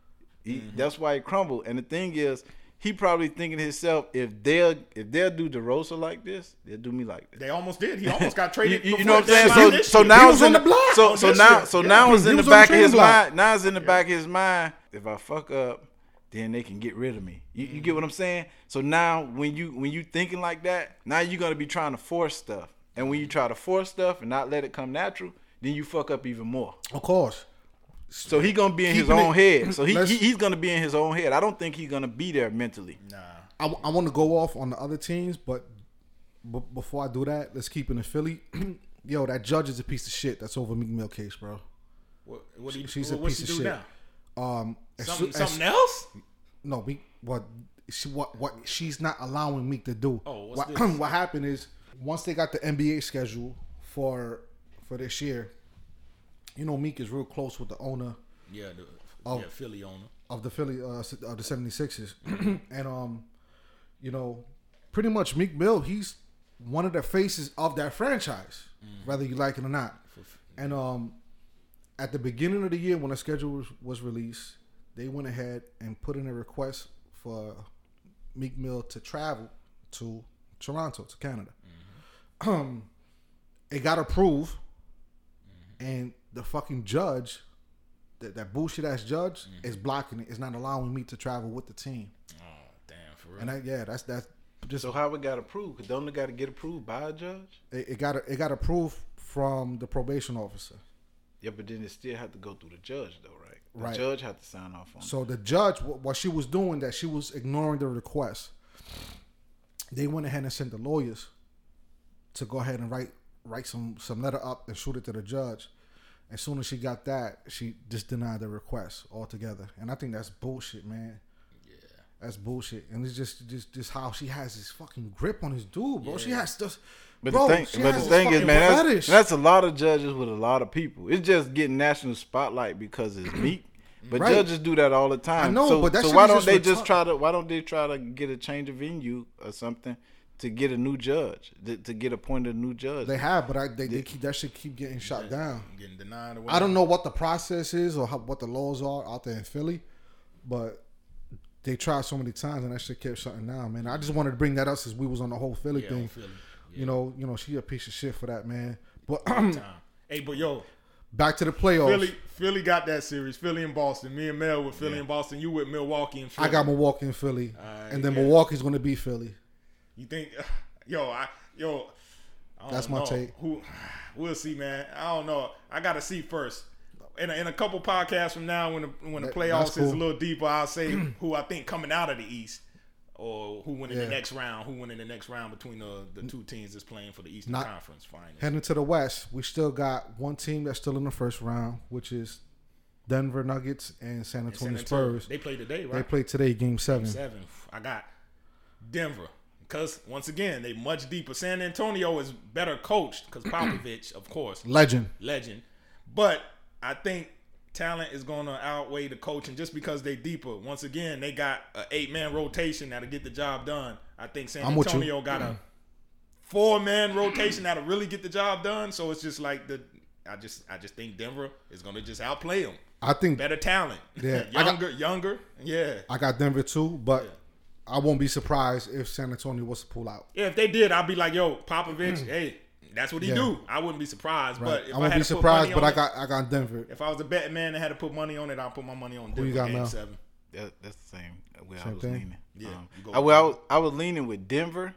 He, Mm-hmm. That's why he crumbled. And the thing is, he probably thinking to himself, if they'll if they'll do DeRozan like this, they'll do me like this. they almost did. He [laughs] almost got traded. you- you know what I'm saying? So, so now He it's was in the the block. So, so now, so Yeah. now it's in the was on the back of his mind. Now it's in the back of his mind. If I fuck up, then they can get rid of me. You, you get mm. what I'm saying? So now when you when you thinking like that, now you're gonna be trying to force stuff. And when you mm. try to force stuff and not let it come natural, then you fuck up even more. Of course. So he gonna be in his own it- head. So he, he he's gonna be in his own head. I don't think he's gonna be there mentally. Nah. I, want to go off on the other teams, but b- before I do that, let's keep it in Philly. [clears throat] Yo, that judge is a piece of shit. That's over Meek Mill case, bro. What, what do you, She's what, a what's piece she of do shit. now? Um, as Something, as- something else? No, Meek. What she what what she's not allowing Meek to do. Oh, what's what, [clears throat] what happened is once they got the NBA schedule for for this year, you know Meek is real close with the owner Yeah, the Oh. yeah, Philly owner. of the Philly uh, of the 76ers. [clears throat] and um you know pretty much Meek Mill he's one of the faces of that franchise whether you like it or not. And um at the beginning of the year when the schedule was, was released, they went ahead and put in a request for Meek Mill to travel to Toronto, to Canada. Mm-hmm. [clears throat] Um, it got approved, mm-hmm. and the fucking judge, that, that bullshit ass judge, mm-hmm. is blocking it. Is not allowing me to travel with the team. Oh, damn, for real. And that, yeah, that's that's just So how it got approved? Cause don't it got to get approved by a judge? it, it got it got approved from the probation officer. Yeah, but then it still had to go through the judge though, right? The Right. judge had to sign off on it. So the judge, wh- what she was doing, that she was ignoring the request. They went ahead and sent the lawyers to go ahead and write write some some letter up and shoot it to the judge. As soon as she got that, she just denied the request altogether. And I think that's bullshit, man. Yeah. That's bullshit. And it's just just just how she has this fucking grip on his dude, bro. She has just But bro, the thing, but the thing is, man, that's, that's a lot of judges with a lot of people. It's just getting national spotlight because it's [clears throat] Meek. But Right. judges do that all the time. I know, so, but that so why don't just they just try to? Why don't they try to get a change of venue or something to get a new judge to, to get appointed a new judge? they have, but I, they, they keep that shit keep getting shot down. Getting denied or I don't know what the process is or how, what the laws are out there in Philly, but they tried so many times and that shit kept shutting down, man. I just wanted to bring that up since we was on the whole Philly Yeah, thing. Philly. You know, you know, she a piece of shit for that, man. But [clears throat] Hey, but yo, back to the playoffs. Philly, Philly got that series. Philly and Boston. Me and Mel with Philly and Boston. You with Milwaukee and Philly. I got Milwaukee and Philly, Alright, and then yeah. Milwaukee's going to be Philly. You think, [sighs] yo, I, yo, I don't That's my know. take. Who, [sighs] we'll see, man. I don't know. I got to see first. In a, in a couple podcasts from now, when the when the playoffs that's is a little deeper, I'll say [clears throat] who I think coming out of the East, or who win in Yeah. the next round. Who win in the next round between the the two teams that's playing for the Eastern Not- Conference Finals. Heading to the West, we still got one team that's still in the first round, which is Denver Nuggets and San And Antonio San Antonio, Spurs. They play today, right? They play today, Game Seven. seven. I got Denver because once again they much deeper. San Antonio is better coached because Popovich, of course, Legend. legend. But I think talent is going to outweigh the coaching just because they deeper. Once again, they got an eight man rotation that'll get the job done. I think San I'm. Antonio got a four man rotation that'll really get the job done. So it's just like the. I just I just think Denver is going to just outplay them. I think Better talent. [laughs] Yeah, I got- younger, younger. Yeah. I got Denver too, but I won't be surprised if San Antonio was to pull out. Yeah, if they did, I'd be like, yo, Popovich, mm. hey, that's what he Yeah. do. I wouldn't be surprised. Right. But if I I, won't had be to surprised, but on I it- got I got Denver. if I was a betting man and had to put money on it, I'd put my money on Denver you got game now? seven. That, that's the same way I Same was thing? leaning. Yeah, Um, I, well, I was, I was leaning with Denver,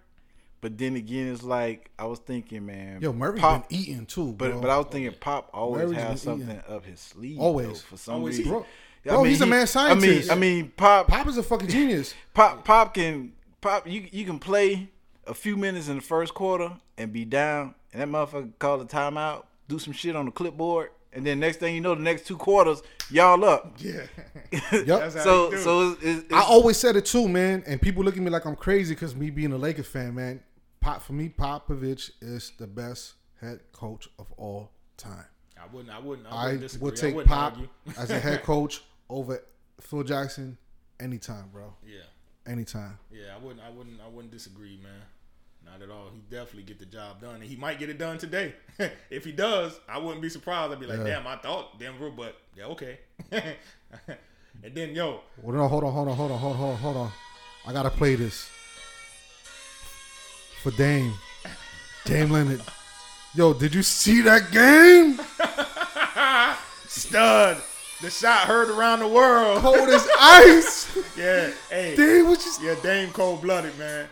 but then again, it's like I was thinking, man. Yo, Murray's Pop, been eating too, but bro. but I was thinking Pop always Murray's has been eating. something up his sleeve. Always. though, for some Always. reason. bro, Yeah, bro, he's a man scientist. I mean, I mean, Pop, Pop is a fucking genius. Pop, Pop can Pop. You you can play a few minutes in the first quarter and be down, and that motherfucker call a timeout, do some shit on the clipboard, and then next thing you know, the next two quarters, y'all up. Yeah. [laughs] [laughs] Yep. That's how so do. so it's, it's, I always said it too, man. And people look at me like I'm crazy because me being a Laker fan, man. Pop for me, Popovich is the best head coach of all time. I wouldn't. I wouldn't. I I wouldn't disagree. would I take wouldn't Pop argue. as a head coach over Phil Jackson anytime, bro. yeah. Anytime. Yeah. I wouldn't. I wouldn't. I wouldn't disagree, man. Not at all. He definitely get the job done, and he might get it done today. [laughs] if he does, I wouldn't be surprised. I'd be like, Yeah. damn, I thought Denver, but yeah, okay. [laughs] and then yo, Well, no, hold on, hold on, hold on, hold on, hold on, hold on. I gotta play this for Dame. Dame Lillard. Yo, did you see that game? [laughs] stud, the shot heard around the world. Cold as ice. Yeah, hey, Dame was just yeah, Dame cold blooded, man.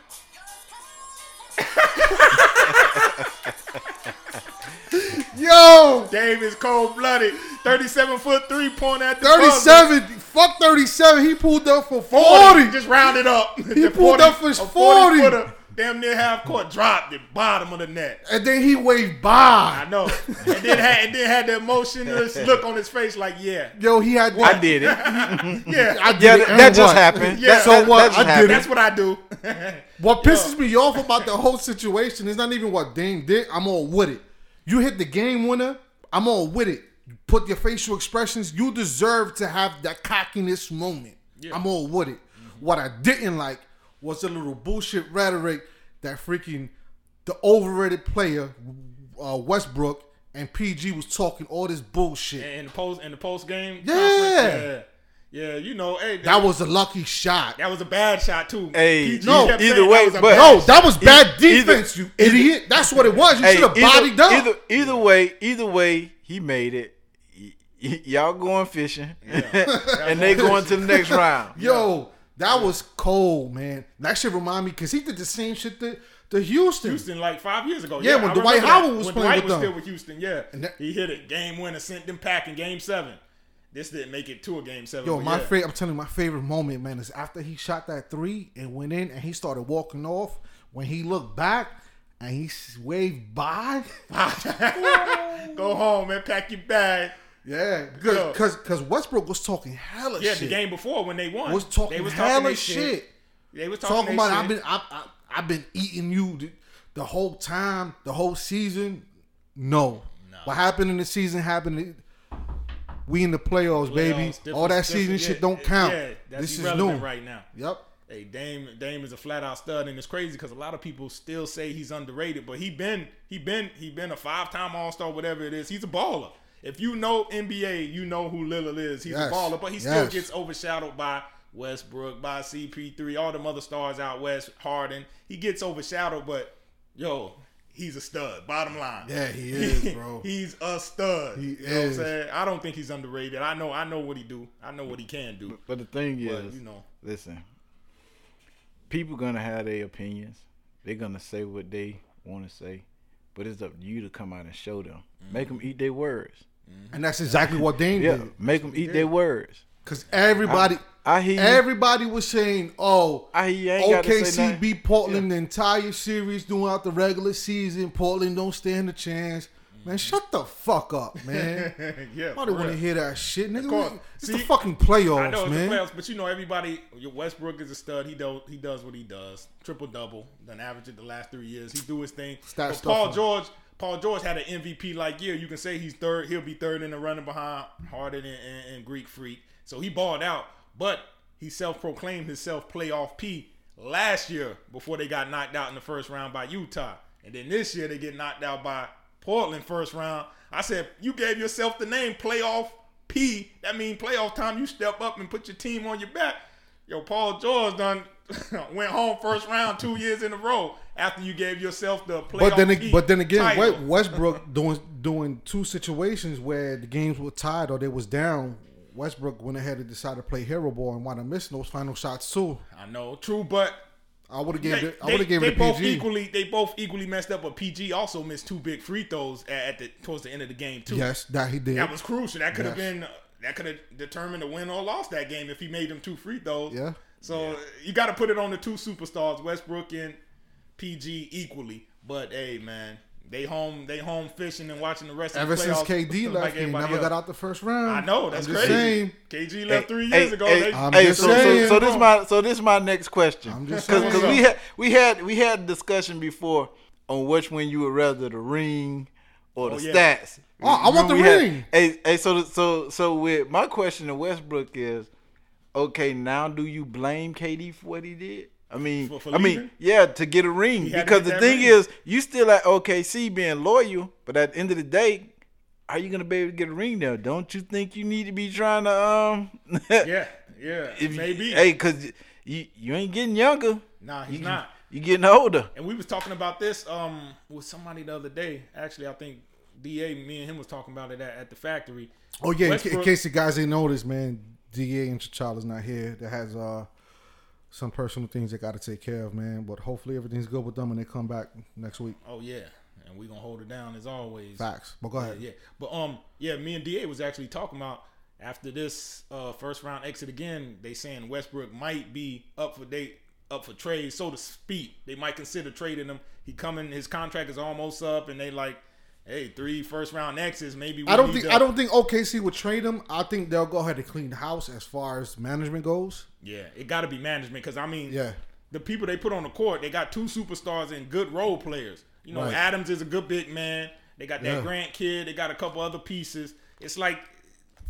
[laughs] yo. Dame is cold blooded. 37 foot three point at the buzzer. 37, fuck 37. He pulled up for 40. 40. Just round it up. He [laughs] pulled up for his 40. Footer, Damn near half court. Dropped it. Bottom of the net. And then he waved by. I know. and then had and then had the emotionless [laughs] look on his face like, yeah. Yo, he had. I did it. [laughs] Yeah. I did Yeah, it, that, that just happened. Yeah. That- So that- what? that just I did happened. That's what I do. [laughs] What pisses me off about the whole situation is not even what Dame did. I'm all with it. You hit the game winner. I'm all with it. You put your facial expressions. You deserve to have that cockiness moment. I'm all with it. What I didn't like was the little bullshit rhetoric that freaking the overrated player uh, Westbrook and PG was talking all this bullshit. in the post in the post game. Yeah. yeah. Yeah, you know, hey, That was a lucky shot. that was a bad shot too. Hey, PG no, kept either saying way, that was but- bad No, that was bad Either- defense, you idiot. That's what it was. You Hey, should have either- bodied up. Either, either way, either way, he made it. Y- y- y'all going fishing, [laughs] and they going to the next round. Yo, that was cold, man. That shit remind me because he did the same shit to, to Houston. Houston like five years ago. Yeah, when I Dwight Howard was when playing Dwight with was them. still with Houston. Yeah, that- he hit it game winner, sent them packing game seven. This didn't make it to a game seven. Yo, my yeah. favorite. I'm telling you, my favorite moment, man, is after he shot that three and went in, and he started walking off. When he looked back and he waved by. [laughs] Go home man. pack your bag. Yeah, Yo. because because Westbrook was talking hella Yeah, shit. the game before when they won, was talking they was hella their shit. They was talking, Talking about I've been I, I, I've been eating you the, the whole time, the whole season. No. what happened in the season happened. We in the playoffs, baby. Playoffs, different- All that season different- shit don't count. Yeah, that's this is new. right now. Yep. Hey, Dame Dame is a flat out stud, and it's crazy because a lot of people still say he's underrated, but he been he been he been a five time All Star, whatever it is. He's a baller. If you know NBA, you know who Lillard is. He's Yes. a baller, but he still gets overshadowed by Westbrook, by CP3, all them other stars out west, Harden. He gets overshadowed, but yo, he's a stud. Bottom line. Yeah, he [laughs] is, bro. he's a stud. He you know is. what I'm saying? I don't think he's underrated. I know I know what he do. I know what he can do. But the thing But, is, you know. listen, people gonna have their opinions. They're gonna say what they want to say, but it's up to you to come out and show them. Make them mm-hmm. eat their words. Mm-hmm. And that's exactly what Dame Yeah, did. make them eat their words. Because everybody, I hear everybody was saying, "Oh, I hear you. I ain't gotta say OKC beat Portland the entire series throughout the regular season. Portland don't stand a chance." Mm-hmm. Man, shut the fuck up, [laughs] man. yeah, I for don't want to hear that shit, nigga. course. It's See, the fucking playoffs, I know it's man. the playoffs, but you know everybody. Your Westbrook is a stud. He do he does what he does. Triple double, done average it the last three years. He do his thing. Stat but stuff Paul on- George, Paul George had an MVP like year. You can say he's third. He'll be third in the running behind Harden and, and, and Greek Freak. So he balled out, but he self proclaimed himself playoff P last year before they got knocked out in the first round by Utah, and then this year they get knocked out by Portland first round. I said you gave yourself the name playoff P. That means playoff time. You step up and put your team on your back. Yo, Paul George done [laughs] went home first round two years in a row after you gave yourself the playoff. But then, P but then again, title. Westbrook [laughs] doing doing two situations where the games were tied or they was down. Westbrook went ahead and decided to play hero ball and wound up miss those final shots too. I know, true, but I would have gave they, it. I would have gave they it a both PG. equally. They both equally messed up. But PG also missed two big free throws at, the towards the end of the game too. Yes, that he did. That was crucial. That could have Yes. been that could have determined the win or lost that game if he made them two free throws. Yeah. So you got to put it on the two superstars, Westbrook and PG, equally. But hey, man, they home they home fishing and watching the rest Ever of the since playoffs KD like left, he never else. got out the first round. I know that's I'm just crazy. saying. KD left three Hey, years ago. hey, They- I'm hey, just so, so, saying. so this my so this my next question. I'm just because saying. we had we had we had a discussion before on which one you would rather the ring or the Oh, yeah. stats. Oh, I want the We had- ring. hey, hey, so so so with my question to Westbrook is, okay, now do you blame KD for what he did? I mean, For- for I mean, yeah, to get a ring He had to because the thing ring. is, you still at OKC being loyal, but at the end of the day, are you gonna be able to get a ring there? Don't you think you need to be trying to um? [laughs] yeah, yeah, if you- maybe. hey, cause you you ain't getting younger. Nah, he's you, not. You getting older. And we was talking about this um with somebody the other day. Actually, I think Da, me and him was talking about it at, at the factory. Oh yeah, in, ca- in Westbrook- case the guys ain't noticed, man, Da and T'Challa's not here. That has uh some personal things they got to take care of, man. But hopefully everything's good with them when they come back next week. Oh yeah, and we gonna hold it down as always. Facts. But go ahead. Yeah, yeah. But um, yeah, me and Da was actually talking about after this uh first round exit again. They saying Westbrook might be up for date, up for trade, so to speak. They might consider trading him. He coming, his contract is almost up, and they like, hey, three first round exits. Maybe we I don't think I don't think OKC would trade him. I think they'll go ahead and clean the house as far as management goes. Yeah, it got to be management because I mean, Yeah. the people they put on the court, they got two superstars and good role players. You know, Right. Adams is a good big man. They got that Yeah. Grant kid. They got a couple other pieces. It's like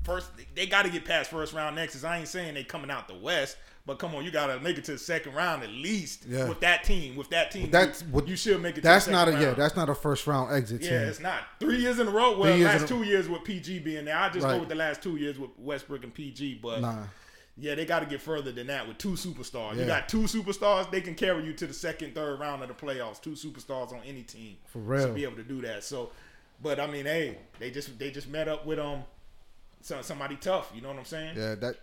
first they got to get past first round exits. I ain't saying they coming out the West, but come on, you got to make it to the second round at least Yeah. with that team. With that team, That's you, what you should make it. That's to the not a second yeah. That's not a first round exit Yeah, team. it's not three years in a row. Well, last two years with PG being there. I just Right. go with the last two years with Westbrook and PG. But Nah. yeah, they got to get further than that with two superstars. Yeah. You got two superstars, they can carry you to the second, third round of the playoffs. Two superstars on any team For real. should be able to do that. So, but I mean, hey, they just they just met up with um some, somebody tough. You know what I'm saying? Yeah, that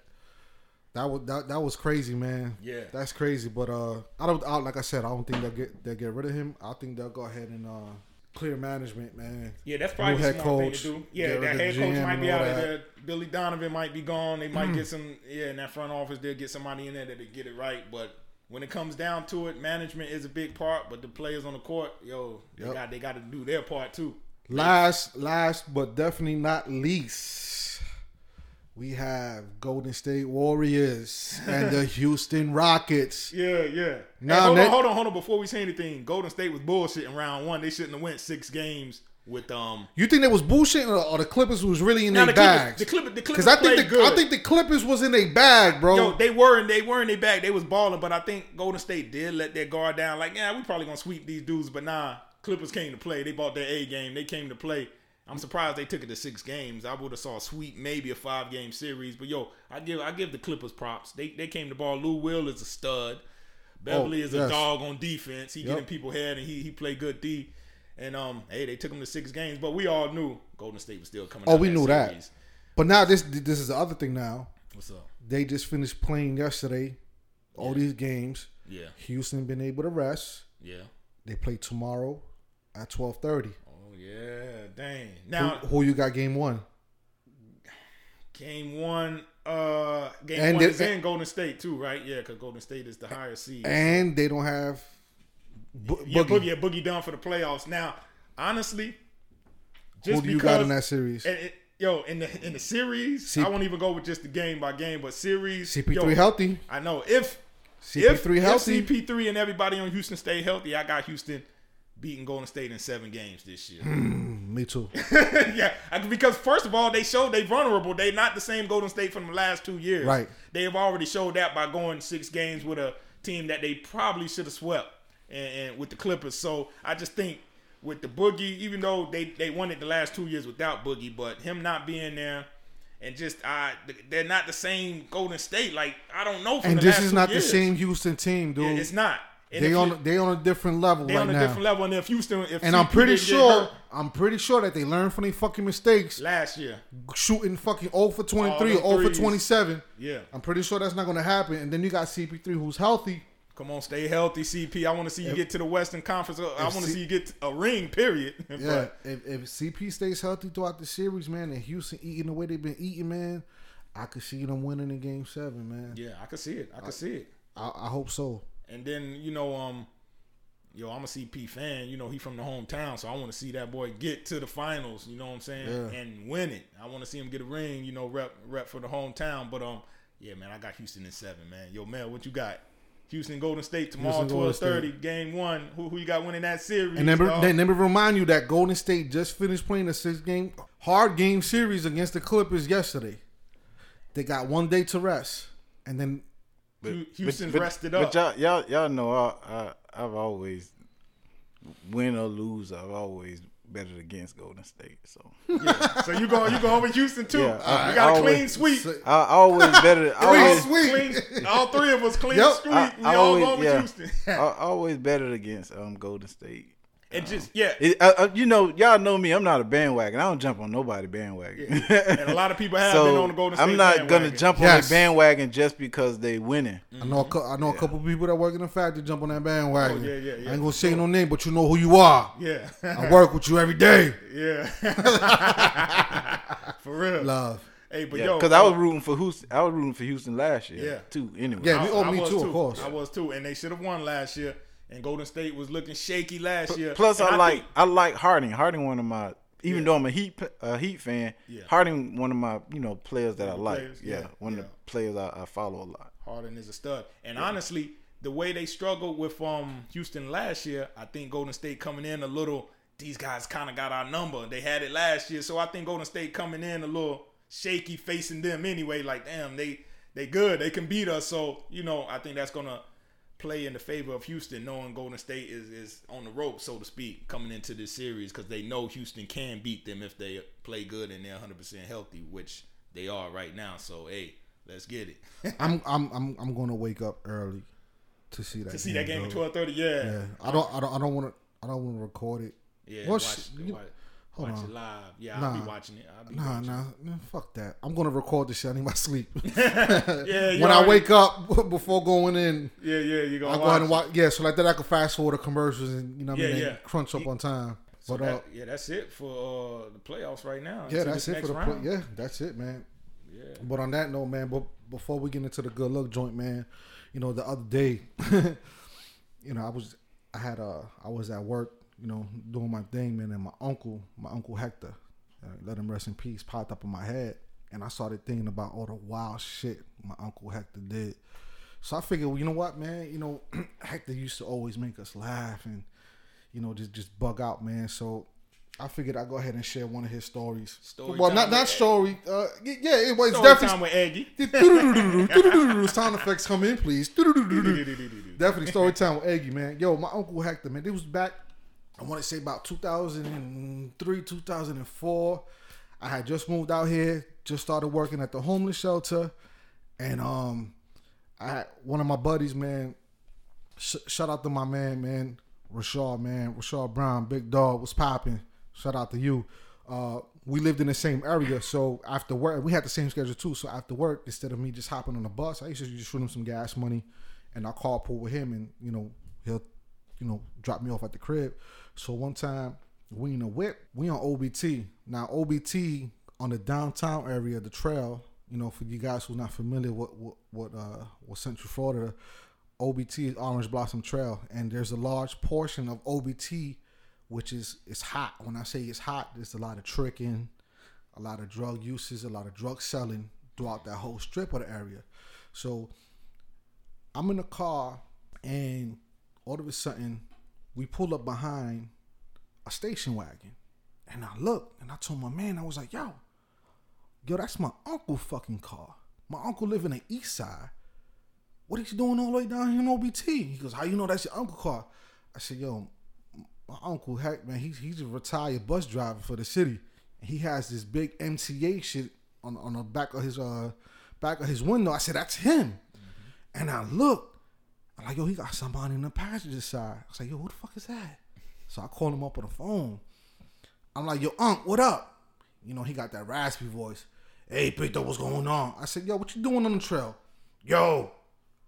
that was that, that was crazy, man. Yeah. that's crazy. But uh, I don't I, like I said, I don't think they'll get they'll get rid of him. I think they'll go ahead and uh, clear management, man. Yeah, that's probably the smart thing to do. Yeah, that head coach might be out of there. Billy Donovan might be gone. They might get some. Yeah, in that front office, they'll get somebody in there that get it right. But when it comes down to it, management is a big part. But the players on the court, yo, they Yep. got they got to do their part too. Last, last, but definitely not least, we have Golden State Warriors and the [laughs] Houston Rockets. Yeah, yeah. Nah, hey, hold on, hold on, hold on. Before we say anything, Golden State was bullshit in round one. They shouldn't have went six games with um. You think that was bullshit, or, or the Clippers was really in their the bags? the Clippers, the Clippers Because I think the good. I think the Clippers was in their bag, bro. Yo, they were and they were in their bag. They was balling, but I think Golden State did let their guard down. Like, yeah, we probably gonna sweep these dudes, but nah. Clippers came to play. They bought their A game. They came to play. I'm surprised they took it to six games. I would have saw a sweep, maybe a five game series. But yo, I give I give the Clippers props. They they came to ball. Lou Will is a stud. Beverley Oh, is a yes. dog on defense. He Yep. getting people head and he he played good D. And um, hey, they took him to six games, but we all knew Golden State was still coming. Oh, we knew that. But now this this is the other thing. Now What's up? they just finished playing yesterday. All these games. Yeah, Houston been able to rest. yeah. They play tomorrow at twelve thirty. Yeah, dang. Now Who, who you got game one? game one, uh, game And one the- is in Golden State too, right? Yeah, because Golden State is the higher seed. And they don't have Bo- yeah, Boogie. Yeah, Boogie done for the playoffs. Now, honestly, Who just do you because, got in that series? and it- yo, in the in the series, C- I won't even go with just the game by game, but series. CP3 yo, healthy. I know if CP3 if, healthy. if CP3 and everybody on Houston stay healthy, I got Houston beating Golden State in seven games this year. Hmm, me too. [laughs] yeah, because first of all, they showed they vulnerable. They not the same Golden State from the last two years. Right. They have already showed that by going six games with a team that they probably should have swept, and, and with the Clippers. So I just think with the Boogie, even though they they won it the last two years without Boogie, but him not being there. And just I, they're not the same Golden State. Like I don't know. And this is not the same Houston team, dude. Yeah, it's not. And they if on you- they on a different level they right on a now. different level. And if Houston, if And I'm pretty sure hurt I'm pretty sure that they learned from their fucking mistakes. last year, Shooting fucking 0 for 23 All or them 0 for 27. yeah. I'm pretty sure that's not going to happen. And then you got CP3 who's healthy. Come on, stay healthy, CP. I want to see you get to the Western Conference. I want to C- see you get a ring. Period. [laughs] Yeah, if, if CP stays healthy throughout the series, man, and Houston eating the way they've been eating, man, I could see them winning in Game Seven, man. yeah, I can see it. I can see it. I, I hope so. And then you know, um, yo, I'm a CP fan. You know, he from the hometown, so I want to see that boy get to the finals. You know what I'm saying? Yeah. And win it. I want to see him get a ring. You know, rep rep for the hometown. But um, yeah, man, I got Houston in seven, man. Yo, Mel, what you got? Houston Golden State tomorrow, twelve thirty, game one. Who who you got winning that series? And then, dog? then let me remind you that Golden State just finished playing a six game hard game series against the Clippers yesterday. They got one day to rest, and then Hu- Houston's but, rested but up. y'all, y'all, y'all know I, I, I've always win or lose. I've always betted against Golden State. So Yeah. So you going you going with Houston too? Yeah, I- we got I a clean sweep. I, I always betted. I [laughs] always, Clean sweep. Clean, all three of us clean Yep. sweep. I, we I all always, going with yeah, Houston. I, I always betted against um Golden State. It just yeah. It, uh, uh, you know, y'all know me. I'm not a bandwagon. I don't jump on nobody bandwagon. and a lot of people have [laughs] been on the Golden State I'm not bandwagon. gonna jump Yes. on the bandwagon just because they winning. I know a, cou- I know a couple people that work in the factory jump on that bandwagon. Oh, yeah, yeah, yeah. I ain't gonna say no name, but you know who you are. Yeah, I work with you every day. yeah. [laughs] For real. Love. Hey, but Yeah, yo, because I was rooting for Houston. I was rooting for Houston last year. Yeah. too. Anyway, Yeah, me- oh, me was too, of course. I was too, and they should have won last year. And Golden State was looking shaky last year. Plus, And I like think- I like Harden. Harden, one of my even Yeah. though I'm a Heat a Heat fan, Yeah. Harden, one of my you know players that I like. players? Yeah, Yeah, one of the players I, I follow a lot. Harden is a stud. And honestly, the way they struggled with um Houston last year, I think Golden State coming in a little. These guys kind of got our number. They had it last year, so I think Golden State coming in a little shaky, facing them anyway. Like, damn, they they good. They can beat us. So you know, I think that's gonna play in the favor of Houston, knowing Golden State is is on the rope, so to speak, coming into this series because they know Houston can beat them if they play good and they're 100 percent healthy, which they are right now. So hey, let's get it. [laughs] I'm I'm I'm I'm gonna wake up early to see that. to see that game at twelve thirty. Yeah, Yeah, I don't I don't I don't want to I don't want to record it. yeah. Well, watch sh- watch, hold watch on. it live. Yeah, Nah. I'll be watching it. I'll be Nah, watching nah, nah, fuck that. I'm gonna record this shit. I need my sleep. [laughs] Yeah, [laughs] when I wake up [laughs] before going in, Yeah, yeah, you gonna I'll go ahead and watch. Yeah, so like that I can fast forward the commercials and you know what I Yeah, mean, yeah. crunch up on time. So But uh, yeah, that's it for uh, the playoffs right now. yeah, that's it for the play. round. yeah, that's it, man. Yeah. But on that note, man, but before we get into the good luck joint, man, you know, the other day, you know, I was, I had, a, I was at work, you know, doing my thing, man, and my uncle, my uncle Hector, uh, let him rest in peace, popped up in my head, and I started thinking about all the wild shit my uncle Hector did. So I figured, well, you know what, man, you know, [clears throat] Hector used to always make us laugh and, you know, just just bug out, man. So. I figured I'd go ahead and share one of his stories. Story well, not not story. Uh, yeah, it was Story definitely time with Eggy. Sound effects come in, please. Definitely story time with Eggy, man. Yo, my uncle Hector, man. This was back. I want to say about 2003, 2004. I had just moved out here, just started working at the homeless shelter, and um, I had one of my buddies, man. Sh- shout out to my man, man, Rashad, man, Rashad Brown, big dog, was popping. Shout out to you. Uh, we lived in the same area, so after work, we had the same schedule too. So after work, instead of me just hopping on the bus, I used to just shoot him some gas money, and I carpool with him, and you know he'll, you know, drop me off at the crib. So one time we in a whip, we on OBT. Now OBT on the downtown area, the trail. You know, for you guys who's not familiar what what uh, what Central Florida, OBT is Orange Blossom Trail, and there's a large portion of OBT which is it's hot. When I say it's hot, there's a lot of tricking, a lot of drug uses, a lot of drug selling throughout that whole strip of the area. So I'm in the car, and all of a sudden, we pull up behind a station wagon, and I look, and I told my man, I was like, "Yo, yo, that's my uncle fucking car. My uncle live in the east side. What is he doing all the way down here in OBT?" He goes, "How you know that's your uncle car?" I said, "Yo, my uncle Heck, man, he's he's a retired bus driver for the city. He has this big MTA shit on on the back of his uh back of his window. I said, that's him. And I looked, I'm like, yo, he got somebody in the passenger side. I was like, yo, who the fuck is that? So I called him up on the phone. I'm like, yo, Unc, what up? You know, he got that raspy voice. Hey, Peter, what's going on? I said, yo, what you doing on the trail? Yo,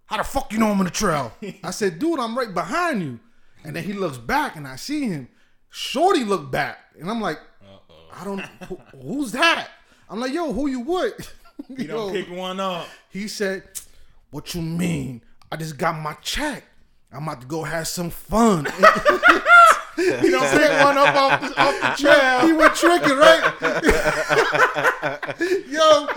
how the fuck you know I'm on the trail? [laughs] I said, dude, I'm right behind you. And then he looks back and I see him. Shorty look back. And I'm like, I don't who, who's that? I'm like, yo, who you with? You don't [laughs] pick one up. He said, What you mean? I just got my check. I'm about to go have some fun. [laughs] You don't pick one up off the, off the trail. he went tricking, right? [laughs] yo,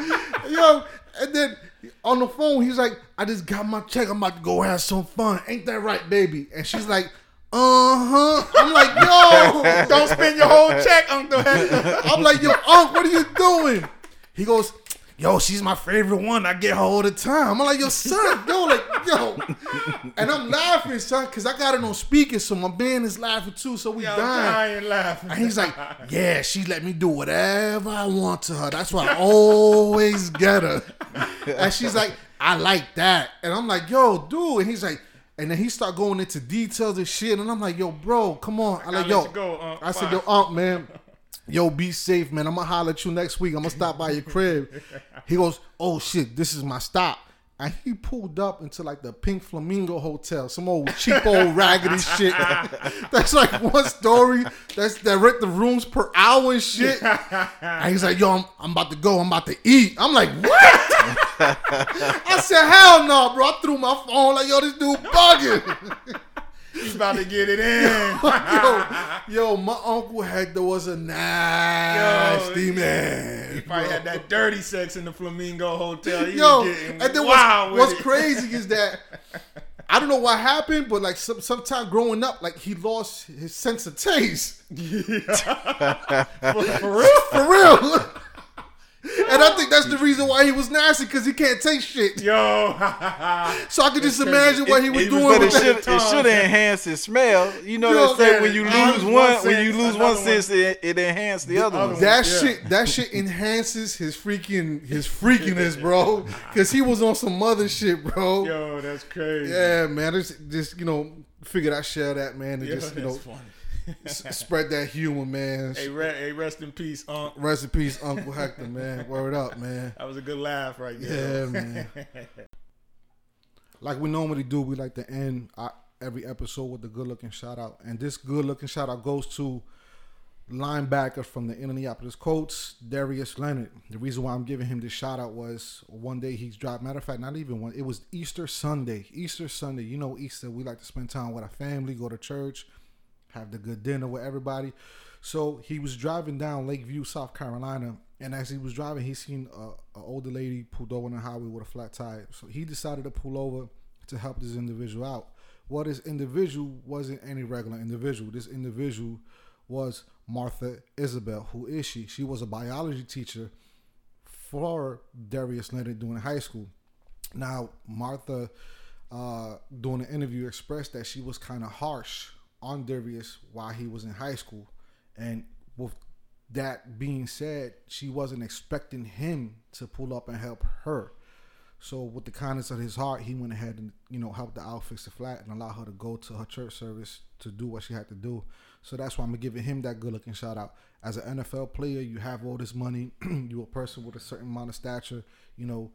yo, and then on the phone, he's like, I just got my check. I'm about to go have some fun. Ain't that right, baby? And she's like, uh huh. I'm like, yo, Don't spend your whole check, Uncle. I'm like, yo, Unc, what are you doing? He goes, yo, she's my favorite one. I get her all the time. I'm like, yo, son, [laughs] yo, like, yo. And I'm laughing, son, because I got it on speaker, so my band is laughing too, so we Yo, dying. dying laughing. And he's like, [laughs] yeah, she let me do whatever I want to her. That's why I always get her. And she's like, I like that. And I'm like, yo, dude. And he's like, And then he start going into details and shit, and I'm like, yo, bro, come on. I like, yo, go, Unc. I said, yo, Unc, man, yo, be safe, man. I'm gonna holler at you next week. I'm gonna stop by your crib. He goes, oh shit, this is my stop. And he pulled up into like the Pink Flamingo Hotel, some old cheap old [laughs] raggedy shit. That's like one story. That's that rent the rooms per hour and shit. And he's like, yo, I'm, I'm about to go. I'm about to eat. I'm like, what? [laughs] I said, hell no, bro. I threw my phone like, yo, this dude bugging. [laughs] He's about to get it [laughs] in. yo, yo, my uncle had there was a nasty Yo, man. He probably had that dirty sex in the Flamingo Hotel. He Yo, and then what's, what's crazy is that I don't know what happened, but like some sometime growing up, like he lost his sense of taste. [laughs] for, [laughs] for real? For real. And I think that's the reason why he was nasty because he can't taste shit. Yo. So I could just imagine what he was It- it doing But with it that. should it should enhance his smell. You know Yo, they say man, when you lose lose one, one when you lose another one one- sense, it, it enhances the other other one. one. That Yeah. shit, that shit enhances his freaking his [laughs] freakiness, bro. Because he was on some other shit, bro. Yo, that's crazy. Yeah, man. Just, just you know, figured I'd share that, man, and Yo, just you that's know, funny. S- spread that humor, man. Hey, re- hey, rest in peace, Unc. Rest in peace, Uncle Hector, man. Word up, man. That was a good laugh right Yeah, there. man. [laughs] Like we normally do, we like to end our, every episode with a good looking shout out. And this good looking shout out goes to linebacker from the Indianapolis Colts, Darius Leonard. The reason why I'm giving him this shout out was one day he's dropped. Matter of fact, not even one. It was Easter Sunday. Easter Sunday. You know, Easter, we like to spend time with our family, go to church, have the good dinner with everybody. So he was driving down Lakeview, South Carolina, and as he was driving, he seen a, a older lady pulled over on the highway with a flat tire. So he decided to pull over to help this individual out. Well, this individual wasn't any regular individual. This individual was Martha Isabel. Who is she? She was a biology teacher for Darius Leonard during high school. Now, Martha, uh, during the interview, expressed that she was kind of harsh on Darius while he was in high school. And with that being said, she wasn't expecting him to pull up and help her. So, with the kindness of his heart, he went ahead and you know helped the out fix the flat and allow her to go to her church service to do what she had to do. So that's why I'm giving him that good looking shout out. As an NFL player, you have all this money. [clears throat] you're a person with a certain amount of stature. You know,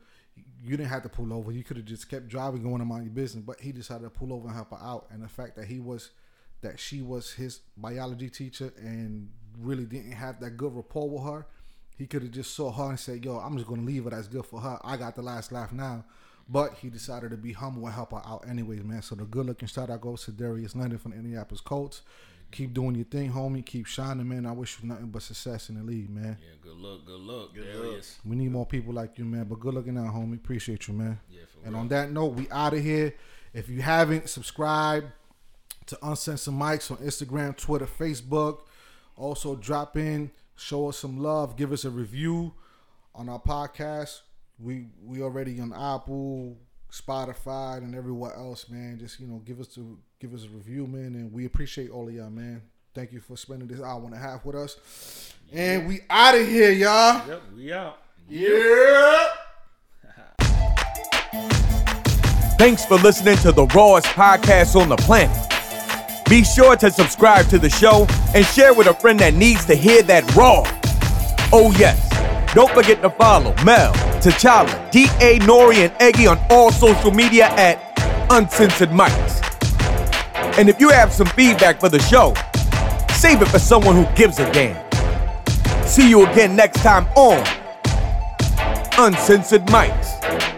you didn't have to pull over. You could have just kept driving, going about your business. But he decided to pull over and help her out. And the fact that he was, that she was his biology teacher and really didn't have that good rapport with her, he could have just saw her and said, "Yo, I'm just gonna leave her. That's good for her. I got the last laugh now." But he decided to be humble and help her out anyways, man. So the good looking shout out goes to Darius Leonard from the Indianapolis Colts. Keep doing your thing, homie. Keep shining, man. I wish you nothing but success in the league, man. Yeah, good luck, good luck. good Darius. We need more people like you, man. But good looking out, homie. Appreciate you, man. Yeah, for and real. on that note, we out of here. If you haven't subscribed to Uncensored Mics on Instagram, Twitter, Facebook, also drop in, show us some love, give us a review on our podcast. We we already on Apple, Spotify, and everywhere else, man. Just you know, give us to give us a review, man, and we appreciate all of y'all, man. Thank you for spending this hour and a half with us. And we out of here, y'all. Yep, we out. Yeah. Thanks for listening to the rawest podcast on the planet. Be sure to subscribe to the show and share with a friend that needs to hear that raw. Oh, yes. Don't forget to follow Mel, T'Challa, D.A. Nori, and Eggy on all social media at Uncensored Mics. And if you have some feedback for the show, save it for someone who gives a damn. See you again next time on Uncensored Mics.